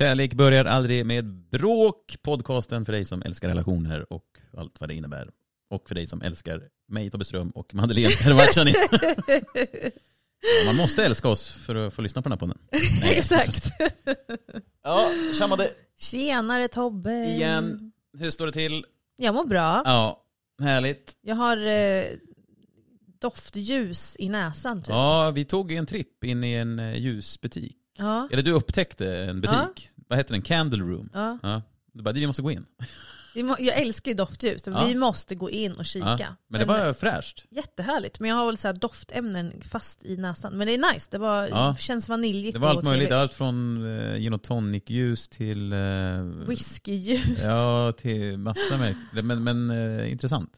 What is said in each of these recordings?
Kärlek börjar aldrig med bråk. Podcasten för dig som älskar relationer och allt vad det innebär. Och för dig som älskar mig, Tobbe Ström och Madeleine Hervacani. Ja, Man måste älska oss för att få lyssna på den här podden. Nej, Exakt. Ja, tja Madde. Tjenare Tobbe. Igen. Hur står det till? Jag mår bra. Ja, härligt. Jag har eh, doftljus i näsan typ. Ja, vi tog en tripp in i en eh, ljusbutik. Ja. Eller du upptäckte en butik. Vad heter den? Candle Room. Ja. Du bara, vi måste gå in. Jag älskar ju doftljus, Ja. vi måste gå in och kika. Ja. Men det var fräscht. Jättehärligt, men jag har väl så här doftämnen fast i näsan. Men det är nice, det var, Ja. känns vaniljigt Det var allt möjligt. Allt från eh, gin och tonic-ljus till... Eh, Whiskyljus. Ja, till massa med. Men, men eh, intressant.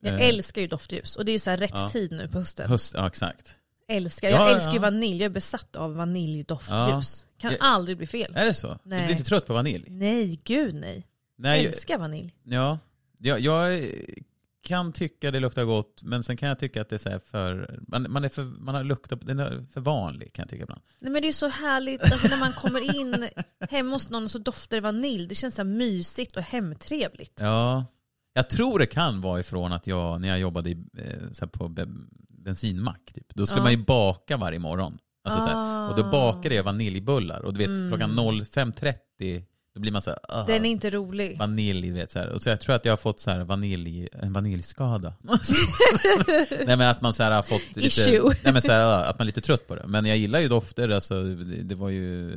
Jag älskar ju doftljus och det är så här rätt tid nu på hösten. Höst, ja exakt. Älskar. Ja, Jag ja, älskar ju ja. vanilj, jag är besatt av vaniljdoftljus. Kan Ja. aldrig bli fel. Är det så? Du Nej. blir inte trött på vanilj? Nej, gud nej. Nej, älskar vanilj. ja. Jag, jag kan tycka det luktar gott, men sen kan jag tycka att det är så för... Man, man, är för, man har luktat, den är för vanlig kan jag tycka ibland. Nej men det är så härligt, alltså, när man kommer in hemma hos någon så doftar det vanilj. Det känns så mysigt och hemtrevligt. Ja. Jag tror det kan vara ifrån att jag, när jag jobbade i, eh, så på bensinmack, typ, då skulle Ja. man ju baka varje morgon. Alltså, så här, och då Ah. bakade jag vaniljbullar. Och du vet, Mm. klockan 05.30, då blir man så här, ah, Den är inte rolig. vanilj, du vet så här. Och så jag tror att jag har fått så här vanilj, en vaniljskada. nej men att man så här har fått lite, Issue. nej men så här, att man är lite trött på det. Men jag gillar ju dofter, alltså det, det var ju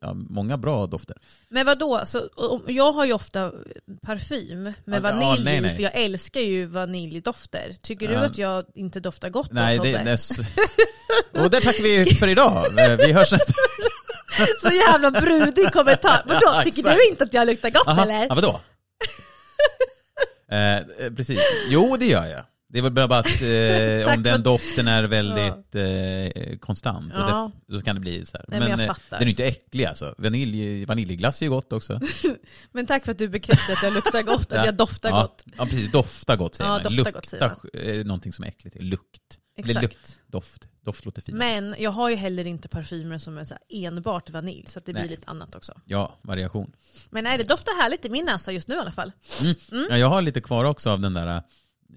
ja, många bra dofter. Men vad då? Så, jag har ju ofta parfym med Ja, vanilj ja, nej, nej. för jag älskar ju vaniljdofter. Tycker du att jag inte doftar gott Nej, då det, Tobbe? det s- Och där tackar vi för idag. Eh, Vi hörs nästa Så jävla brudig kommentar. Vadå, tycker du inte att jag luktar gott Aha, eller? Ja, vadå? eh, eh, precis. Jo, det gör jag. Det är väl bara att eh, om den doften är väldigt eh, konstant, Ja. så kan det bli så här. Nej, men jag eh, den är inte äcklig alltså. Vanilj, vaniljglass är ju gott också. Men tack för att du bekräftar att jag luktar gott, att jag doftar ja, gott. Ja, precis. Dofta gott säger Ja, man. dofta Lukta gott säger är någonting som är äckligt. Lukt. Exakt. lukt. Doft. Doft låter fint. Men jag har ju heller inte parfymer som är så enbart vanilj, så att det Nej. blir lite annat också. Ja, variation. Men nej, det doftar härligt i min näsa just nu i alla fall. Ja, jag har lite kvar också av den där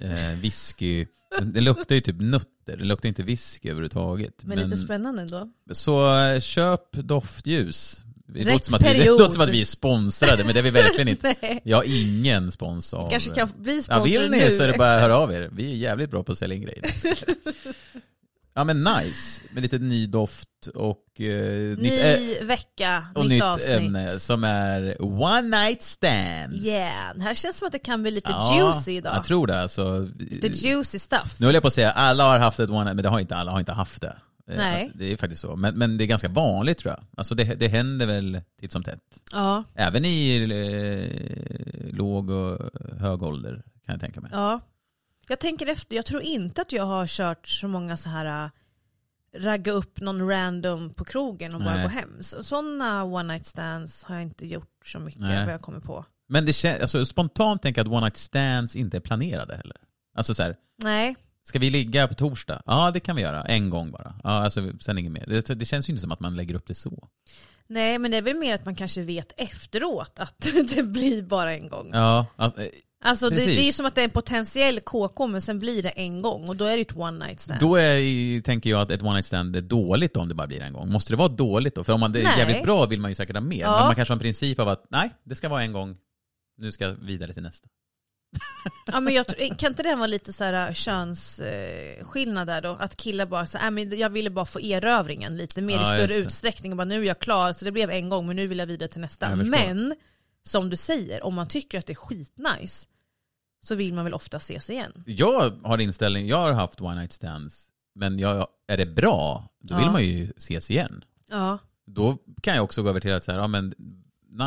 eh, whisky. Det luktar ju typ nötter, det luktar inte whisky överhuvudtaget. Men, lite spännande ändå. Så eh, köp doftljus. Det Rätt låter, som att vi, det period. låter som att vi är sponsrade, men det är vi verkligen inte. Nej. Jag har ingen spons av... Kanske kan bli Ja, sponsor vill ni nu så är det bara att höra av er. Vi är jävligt bra på att sälja in grejer. Ja men nice, med lite ny doft och eh, nytt, Ny ä- vecka, och nytt nytt avsnitt. ämne som är one night stands. Yeah, det här känns som att det kan bli lite Ja, juicy idag. Jag tror det. Alltså, The juicy stuff. nu höll jag på att säga alla har haft ett one night, men det har inte alla har inte haft det. Eh, Nej. Det är faktiskt så. Men, men det är ganska vanligt tror jag. Alltså det, det händer väl titt som tätt. Ja, Även i eh, låg och hög ålder kan jag tänka mig. ja. Jag tänker efter, jag tror inte att jag har kört så många så här äh, ragga upp någon random på krogen och bara Nej. gå hem. Så, sådana one night stands har jag inte gjort så mycket Nej. vad jag kommer på. Men det känns, alltså, spontant tänker jag att one night stands inte är planerade heller. Alltså så här, Nej, ska vi ligga på torsdag? Ja, det kan vi göra. En gång bara. Ja, alltså, sen inget mer. Det, det känns ju inte som att man lägger upp det så. nej men det är väl mer att man kanske vet efteråt att det blir bara en gång. Ja, eh, Alltså det, det är ju som att det är en potentiell KK men sen blir det en gång och då är det ju ett one night stand. då är, tänker jag att ett one night stand är dåligt om det bara blir en gång. Måste det vara dåligt då? För om man det är Nej. jävligt bra vill man ju säkert ha mer. Ja. Men man kanske har en princip av att nej, det ska vara en gång. Nu ska jag vidare till nästa. Ja, men jag, tror- kan inte det vara lite så här könsskillnad där då? Att killar bara så här, "Äh, men jag ville bara få erövringen lite mer Ja, i större utsträckning och bara nu är jag klar så det blev en gång men nu vill jag vidare till nästa. Jag. Men som du säger, om man tycker att det är skitnice så vill man väl ofta ses igen. Jag har inställning, jag har haft one night stands, men jag, är det bra, då vill Ja. man ju ses igen. Ja. Då kan jag också gå över till att säga, ja men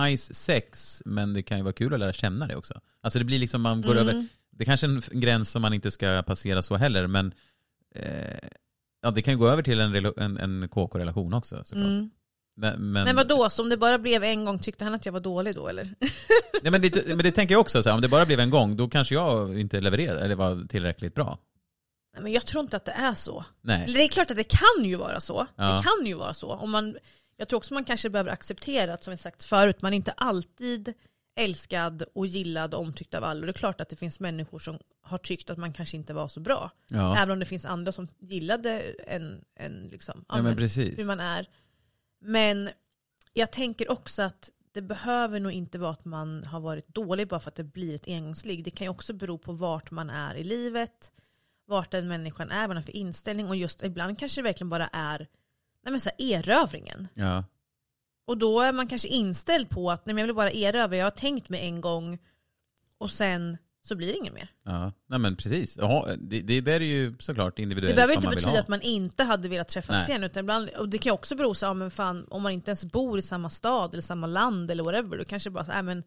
nice sex, men det kan ju vara kul att lära känna det också. Alltså det blir liksom, man går Mm. över, det kanske är en gräns som man inte ska passera så heller, men eh, ja, det kan ju gå över till en, en, en KK-relation också såklart. Mm. Men, men, Men vad då så om det bara blev en gång, tyckte han att jag var dålig då eller? Nej, men, det, men det tänker jag också, så här, om det bara blev en gång, då kanske jag inte levererar eller var tillräckligt bra. Nej, men jag tror inte att det är så. Nej. Eller det är klart att det kan ju vara så. Ja. Det kan ju vara så. Om man, jag tror också man kanske behöver acceptera att, som vi sagt förut, man är inte alltid älskad och gillad och omtyckt av alla. Och det är klart att det finns människor som har tyckt att man kanske inte var så bra. Ja, Även om det finns andra som gillade en, en liksom, ja, men precis. hur man är. Men jag tänker också att det behöver nog inte vara att man har varit dålig bara för att det blir ett engångsligg. Det kan ju också bero på vart man är i livet, vart den människan är, vad man har för inställning och just ibland kanske det verkligen bara är nej men så här, erövringen. Ja. Och då är man kanske inställd på att nej men jag vill bara erövra, jag har tänkt mig en gång och sen så blir det inget mer. Ja, nej men precis. Jaha, det, det där är ju såklart individuellt Det behöver inte betyda att man inte hade velat träffas Nej. igen. Utan ibland, och det kan ju också bero så, ja, men fan, om man inte ens bor i samma stad eller samma land eller whatever. Då kanske bara så, äh, men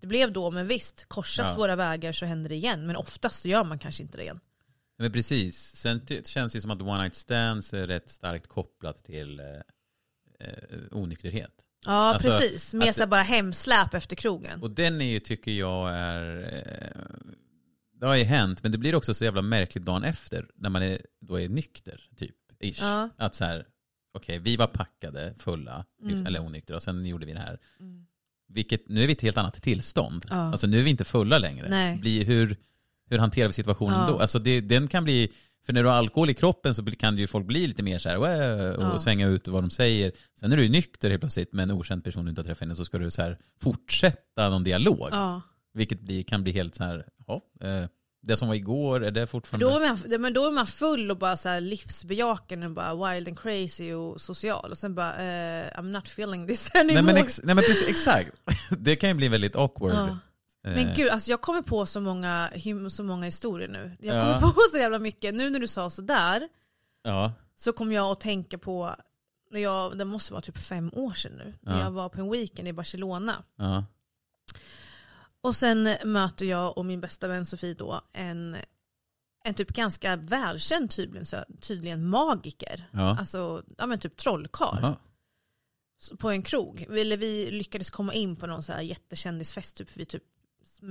det blev då, men visst, korsas Ja. våra vägar så händer det igen. Men oftast så gör man kanske inte det igen. Men precis. Sen känns det som att one night stands är rätt starkt kopplat till eh, eh, onykterhet. Ja Alltså, precis, så här bara hemsläp efter krogen. Och den är ju, tycker jag, är... Eh, det har ju hänt, men det blir också så jävla märkligt dagen efter, när man är, då är nykter, typ. Ish. Ja. Att så här, okej, vi var packade, fulla, Mm. eller onyktra, och sen gjorde vi det här. Vilket, nu är vi i ett helt annat tillstånd. Ja. Alltså nu är vi inte fulla längre. Nej. Blir, hur, hur hanterar vi situationen Ja. då? Alltså det, den kan bli, för när du har alkohol i kroppen så kan ju folk bli lite mer så här, och Ja. svänga ut vad de säger. Sen är du nykter helt plötsligt med en okänd person du inte har träffat innan så ska du så här fortsätta någon dialog. Ja. Vilket blir, kan bli helt så här, ja, eh, det som var igår, är det fortfarande... Då, är man, men då är man full och bara så här livsbejakande och bara wild and crazy och social. Och sen bara, eh, I'm not feeling this anymore. nej men, ex, nej men precis, exakt. Det kan ju bli väldigt awkward. Ja. Eh, Men gud, alltså jag kommer på så många, så många historier nu. Jag Ja. kommer på så jävla mycket. Nu när du sa sådär Ja, så kom jag att tänka på, när jag, det måste vara typ fem år sedan nu, när Ja. jag var på en weekend i Barcelona. ja, Och sen möter jag och min bästa vän Sofie då en, en typ ganska välkänd tydligen, tydligen magiker. ja. Alltså, ja men typ trollkarl. ja. På en krog. Eller vi lyckades komma in på någon så här jättekändisfest, typ, för vi typ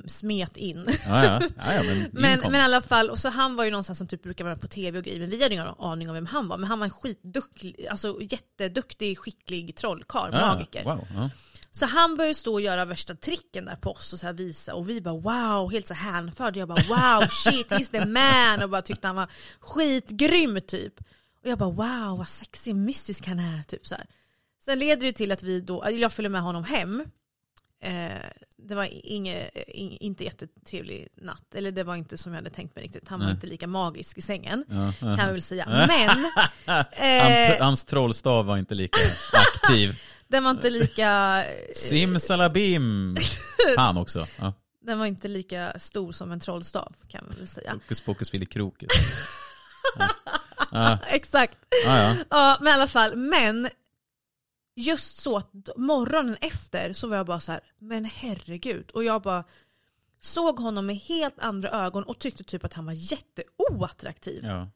smet in. Ja, ja. ja, men, Men, men i alla fall, och så han var ju någonstans som typ brukar vara på tv och grejer, men vi hade ingen aning om vem han var. Men han var en skitduktig, alltså jätteduktig, skicklig trollkarl, magiker. Wow. Så han började stå och göra värsta tricken där på oss och så här visa och vi bara wow, helt så hänförda. Jag bara wow, shit, he's the man och bara tyckte han var skitgrym typ. Och jag bara wow, vad sexig mystisk han är. Typ så här. Sen leder det till att vi då, jag följer med honom hem. Eh, det var inge, in, inte jättetrevlig natt, eller det var inte som jag hade tänkt mig riktigt. Han var Nej. inte lika magisk i sängen, Ja, kan jag väl säga. Men eh, hans trollstav var inte lika aktiv. den var inte lika Simsalabim! Han också. Ja. Den var inte lika stor som en trollstav kan man väl säga. Hokus pokus filokrokus. Ja. Ja, Exakt. ja, ja. Ja, men i alla fall. Men just så att morgonen efter så var jag bara så här, men herregud. Och jag bara, såg honom med helt andra ögon och tyckte typ att han var jätteoattraktiv. Ja.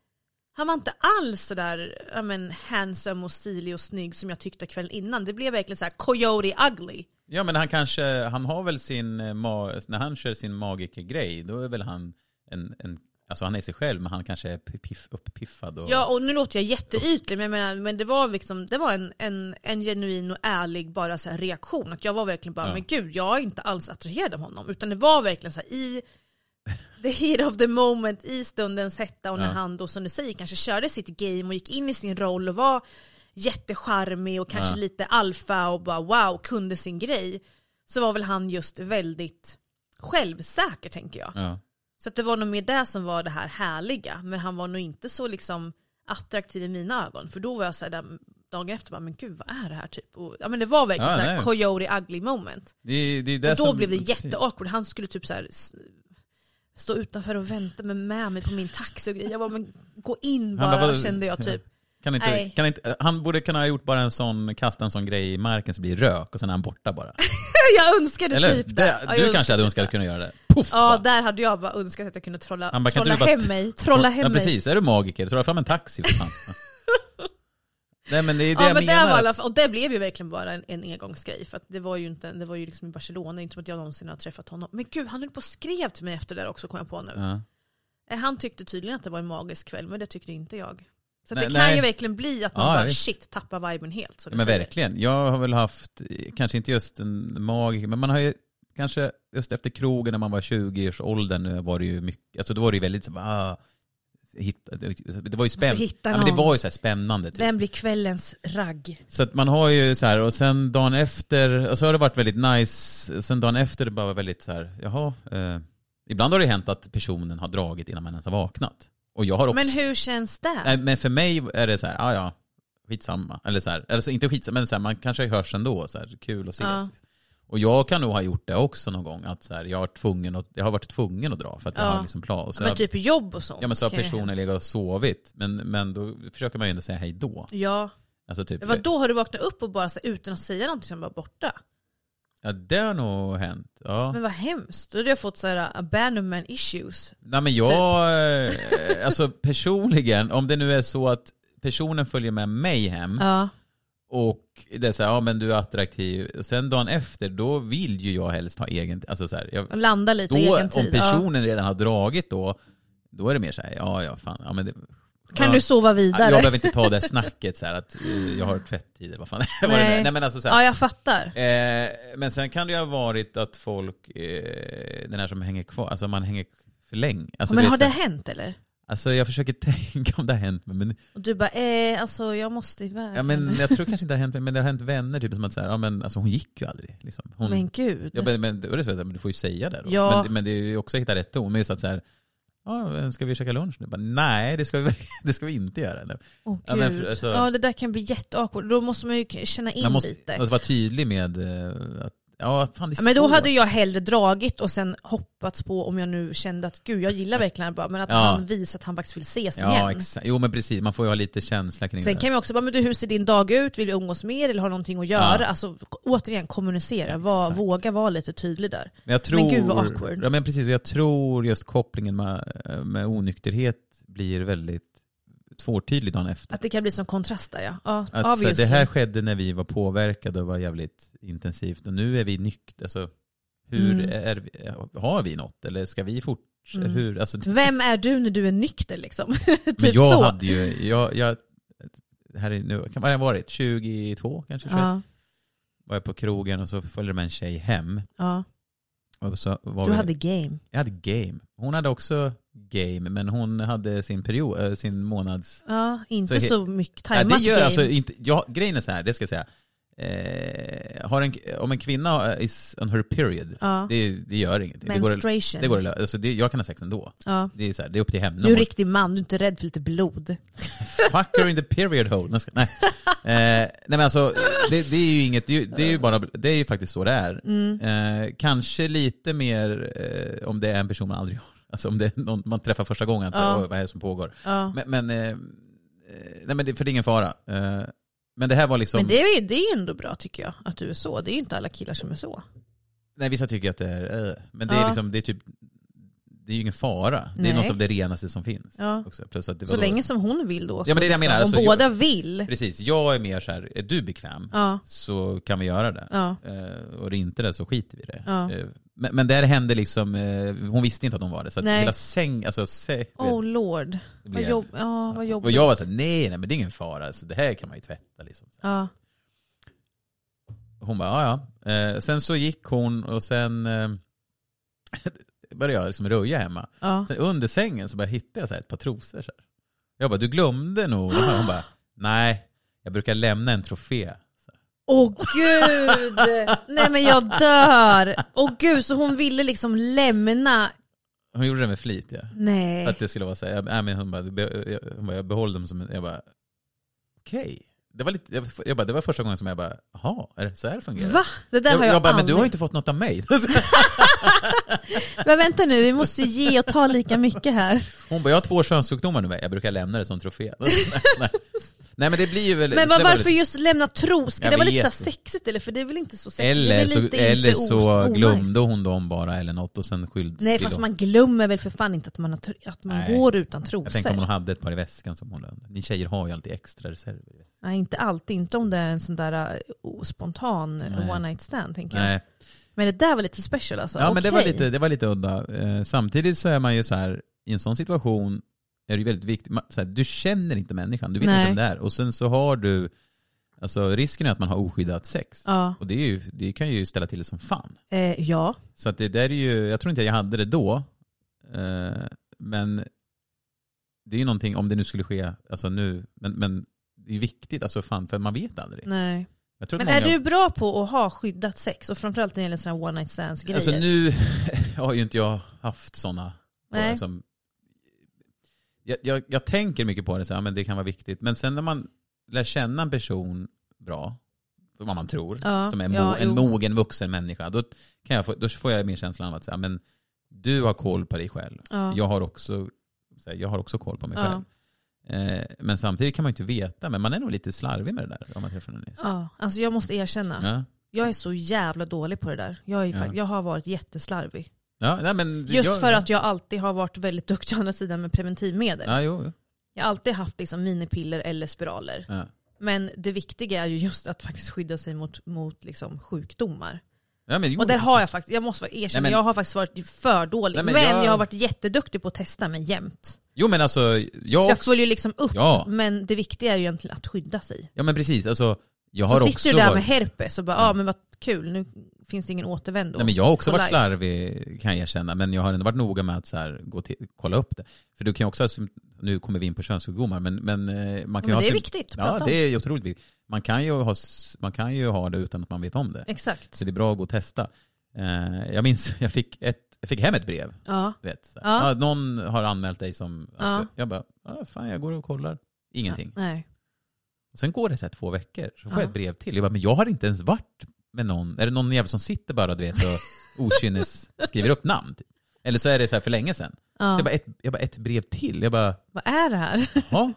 Han var inte alls sådär ja, men, handsome och stilig och snygg som jag tyckte kvällen innan. Det blev verkligen så här coyote ugly. ja, men han kanske, han har väl sin, eh, när han kör sin magikergrej, då är väl han en, en alltså han är sig själv, men han kanske är piff, uppiffad. Och, Ja och nu låter jag jätteytlig men, jag menar, men det var, liksom, det var en, en, en genuin och ärlig bara så reaktion. Att jag var verkligen bara, Ja. men gud jag är inte alls attraherad av honom. Utan det var verkligen så här i the heat of the moment, i stundens hetta och när Ja. han då som du säger kanske körde sitt game och gick in i sin roll och var jättecharmig och kanske Ja. lite alfa och bara wow, kunde sin grej. Så var väl han just väldigt självsäker tänker jag. Så det var nog mer det som var det här härliga. Men han var nog inte så liksom attraktiv i mina ögon. För då var jag så här, där, dagen efter, bara, men gud vad är det här typ? Och, ja, men det var verkligen Ja, så här, nej. coyote ugly moment. Det, det det och då som, blev det jätteawkward. Han skulle typ så här, stå utanför och vänta med, med mig på min taxi och grejer. Jag bara, men gå in bara, bara, kände jag typ. Kan inte, Nej. kan inte, han borde kunna ha gjort bara en sån, kasta en sån grej i marken så blir det rök och sen är han borta bara. jag önskade Eller? typ det. det du kanske hade önskade önskat typ att kunna göra det. Puff! Ja, där hade jag bara önskat att jag kunde trolla, Han bara, kan trolla inte du bara hem mig. Trolla hem ja, mig. precis, är du magiker, trolla fram en taxi för fan. Nej men det är det Ja jag men det menar. var i alla och det blev ju verkligen bara en, en engångsgrej för att det var ju inte, det var ju liksom i Barcelona, inte som att jag någonsin har träffat honom. Men gud, han höll på och skrev till mig efter det där också kom jag på nu. Ja. Eh, Han tyckte tydligen att det var en magisk kväll, men det tyckte inte jag. Så Nej, det kan nej. ju verkligen bli att man Ja, bara visst. shit, tappar viben helt. Så men verkligen. Jag har väl haft, kanske inte just en magiker, men man har ju kanske just efter krogen när man var 20-årsåldern nu var det ju mycket, alltså då var det ju väldigt så ah, hitta, det var ju spänn, hitta ja, men det var ju så spännande. Typ. Vem blir kvällens ragg? Så att man har ju så här, och sen dagen efter, och så har det varit väldigt nice, sen dagen efter det bara var väldigt så här, jaha, eh, ibland har det hänt att personen har dragit innan man ens har vaknat. Och jag har också, Men hur känns det? nej, men för mig är det så här, ja ja, skitsamma. Eller så här, alltså inte skitsamma, men så här, man kanske hörs ändå, så här, kul att ses. Ja. Och jag kan nog ha gjort det också någon gång, att så här, jag, har tvungen att, jag har varit tvungen att dra för att jag Ja. har liksom plan. Så men har- typ jobb och sånt. ja men så har personen legat och sovit, men, men då försöker man ju ändå säga hej då. Ja, Alltså typ, vad då har du vaknat upp och bara så, utan att säga någonting som var borta? Ja det har nog hänt. Ja. Men vad hemskt. Då hade jag fått så här abandonment issues. Nej men jag, eh, alltså personligen, om det nu är så att personen följer med mig hem Ja. Och det är så här, ja men du är attraktiv. Och sen dagen efter, då vill ju jag helst ha egen, alltså så här, jag, Landa lite då, egen om tid. personen redan har dragit då, då är det mer så här, ja ja fan, ja men det, ja. Kan ja, du sova Jag vidare? behöver inte ta det snacket så här att eh, jag har tvättid eller vad fan vad det. Nej. Nej men alltså så här, Ja, jag fattar. Eh, men sen kan det ju ha varit att folk, eh, den här som hänger kvar, alltså man hänger för länge. Alltså, men har det här- hänt eller? Alltså jag försöker tänka om det har hänt mig, men, Och du bara, eh, alltså jag måste iväg. ja, men jag tror kanske inte det har hänt mig, men det har hänt vänner, typ som att så här, ja men alltså hon gick ju aldrig. Liksom. Hon, Men gud. ja, men, men, då är det så men du får ju säga det då. Ja. Men, men det är ju också att hitta rätt ton, men just att så här, ja, ska vi käka lunch nu? Bara, Nej, det ska vi, det ska vi inte göra. nu. Åh Ja, gud. men alltså- ja det där kan bli jätteawkward. Då måste man ju känna in Man måste, lite. måste vara tydlig med eh, att, ja fan det är men då hade jag hellre dragit och sen hoppats på om jag nu kände att gud jag gillar verkligen bara, men att Ja. han visar att han faktiskt vill ses Ja, igen. exakt. Jo men precis, man får ju ha lite känsla kring Sen det. kan vi också bara, men du hur ser din dag ut? Vill du umgås mer eller har någonting att göra? Ja. Alltså återigen kommunicera, var, våga vara lite tydlig där. Men, jag tror, Men gud, vad awkward. Ja men precis, jag tror just kopplingen med, med onykterhet blir väldigt tvåtydlig dagen efter. Att det kan bli som kontrast där ja. ja Att så det här skedde när vi var påverkade och var jävligt intensivt och nu är vi nyktra. Alltså, hur Mm. är, har vi något eller ska vi fortsätta? Mm. Hur, alltså, Vem är du när du är nykter liksom? typ jag så. hade ju, jag, jag, här är nu, kan har jag varit? 22 kanske? 21? ja, Var jag på krogen och så följde med en tjej hem. ja. Så Du vi, hade game. Jag hade game. Hon hade också game, men hon hade sin period, äh, sin månads... Ja, inte Så så, he- mycket Nej, tajmat det gör game. alltså inte, ja, grejen är så här, det ska jag säga. Eh, en, om en kvinna is on her period, ja. det, det gör ingenting. Det går, Menstruation. det går att lö- alltså det, jag kan ha sex ändå. ja. Det är, så här, det är upp till henne. Du är en riktig man, du är inte rädd för lite blod. Fuck her in the period hole. Nej, eh, nej men alltså, det, det är ju inget, det är ju, det bara, det är ju faktiskt så det är. Mm. Eh, kanske lite mer eh, om det är en person man aldrig har. Alltså om det är någon man träffar första gången, Ja. "Oj, vad är det som pågår? Ja. Men, men, eh, eh, nej, men det, för det är ingen fara. Eh, men det här var liksom... Men det är, ju, det är ändå bra tycker jag, att du är så. Det är ju inte alla killar som är så. Nej vissa tycker att det är, äh, men det är Ja. liksom, det är typ, det är ju ingen fara. Det är Nej. något av det renaste som finns. Ja. Också. Plus att det Så var då- länge som hon vill då. Ja, men det är det jag liksom, menar, Om alltså, jag- båda vill. Precis, jag är mer så här, är du bekväm Ja, så kan vi göra det. ja, Eh, och är det inte det så skiter vi i det. Ja. Eh, men, men där hände liksom, eh, hon visste inte att hon var det. Så att Nej. hela säng, alltså säng, oh lord. Vad, blev- jobb, ja, vad jobbigt. Och jag var såhär, nej nej men det är ingen fara, alltså, det här kan man ju tvätta liksom. Ja, Hon bara, ja ja. Eh, sen så gick hon och sen eh, började jag liksom röja hemma. ja. Sen under sängen så bara hittade jag så ett par trosor. Så här. Jag bara, du glömde nog det här. Hon bara, nej, jag brukar lämna en trofé. Åh gud! Nej men jag dör! Åh gud, så hon ville liksom lämna... Hon gjorde det med flit ja. Nej. Att det skulle vara så här, jag, nej, men hon bara, jag, hon bara, jag behåller dem som en, jag bara, okej. Det var lite, jag, jag bara, det var första gången som jag bara, jaha, är det så här det fungerar? Va? Det där Jag, har jag, jag bara, men aldrig... du har ju inte fått något av mig. Men vänta nu, vi måste ge och ta lika mycket här. Hon bara, jag har två könssjukdomar nu, jag brukar lämna det som trofé. nej, nej. Nej men det blir ju väl... Men var varför lite- just lämna tro? Ska Jag det vara lite så sexigt eller? För det är väl inte så sexigt? Eller väl så, eller så o- onajs. glömde hon dem bara eller något och sen skyllde Nej fast man glömmer väl för fan inte att man, har, att man Nej. går utan Jag tänkte om trosor. hon hade ett par i väskan som hon lömde. Ni tjejer har ju alltid extra reserver. Nej inte alltid, inte om det är en sån där uh, spontan Nej. one night stand tänker jag. Nej. Men det där var lite special alltså. Ja men det var, lite, det var lite udda. Eh, samtidigt så är man ju så här, i en sån situation är det väldigt viktigt, man, här, du känner inte människan, du vet Nej. inte vem det är. Och sen så har du, alltså risken är att man har oskyddat sex. Ja. Och det, är ju, det kan ju ställa till det som fan. Eh, ja. Så att det där är ju, jag tror inte jag hade det då, eh, men det är ju någonting, om det nu skulle ske, alltså nu, men, men det är viktigt, alltså fan, för man vet aldrig. Nej. Men är du bra på att ha skyddat sex? Och framförallt när det gäller här one night stands grejer? Alltså nu har ju inte jag haft sådana. Nej. Som, jag, jag, jag tänker mycket på det, så här, men det kan vara viktigt. Men sen när man lär känna en person bra, vad man tror, Ja, som är mo, ja, en jo. mogen vuxen människa, då, kan jag få, då får jag mer känslan av att säga, men du har koll på dig själv. ja. Jag, har också, så här, jag har också koll på mig själv. Eh, men samtidigt kan man ju inte veta, men man är nog lite slarvig med det där om man träffar någon. ja, alltså jag måste erkänna. Ja. Jag är så jävla dålig på det där. Jag, är, jag har varit jätteslarvig. Ja, nej, men Just jag, för att jag alltid har varit väldigt duktig å andra sidan med preventivmedel. Ja, jo, jo. Jag har alltid haft liksom minipiller eller spiraler. Ja. Men det viktiga är ju just att faktiskt skydda sig mot, mot liksom sjukdomar. Ja, men, jo, Och där har jag faktiskt, jag måste erkänna, Nej, men- jag har faktiskt varit för dålig. Nej, men men jag... jag- har varit jätteduktig på att testa mig jämt. Jo men alltså, jag, Så jag följer liksom upp, Ja. men det viktiga är ju egentligen att skydda sig. ja men precis, alltså, jag Så har sitter också du där varit, med herpes och bara, ja ah, men vad kul, nu finns det ingen återvändo. nej, men jag har också varit life. slarvig kan jag erkänna, men jag har ändå varit noga med att så här, gå till, kolla upp det. För du kan också nu kommer vi in på könssjukdomar, men, men eh, man kan ju Men ha det är viktigt Ja om. det är otroligt viktigt. Man kan, ju ha, man kan ju ha det utan att man vet om det. Exakt. Så det är bra att gå och testa. Eh, jag minns, jag fick, ett, jag fick hem ett brev. Ja. Vet. Ja. Ja, någon har anmält dig som... Ja. Jag bara, ah, fan jag går och kollar. Ingenting. Nej. Och sen går det så två veckor, så får Ja. jag ett brev till. Jag bara, men jag har inte ens varit med någon. Är det någon jävel som sitter bara du vet och okynnes skriver upp namn? Typ. Eller så är det så här för länge sedan. Så Ja. jag, bara, ett, jag bara, ett brev till. Jag bara, Vad är det här? jaha?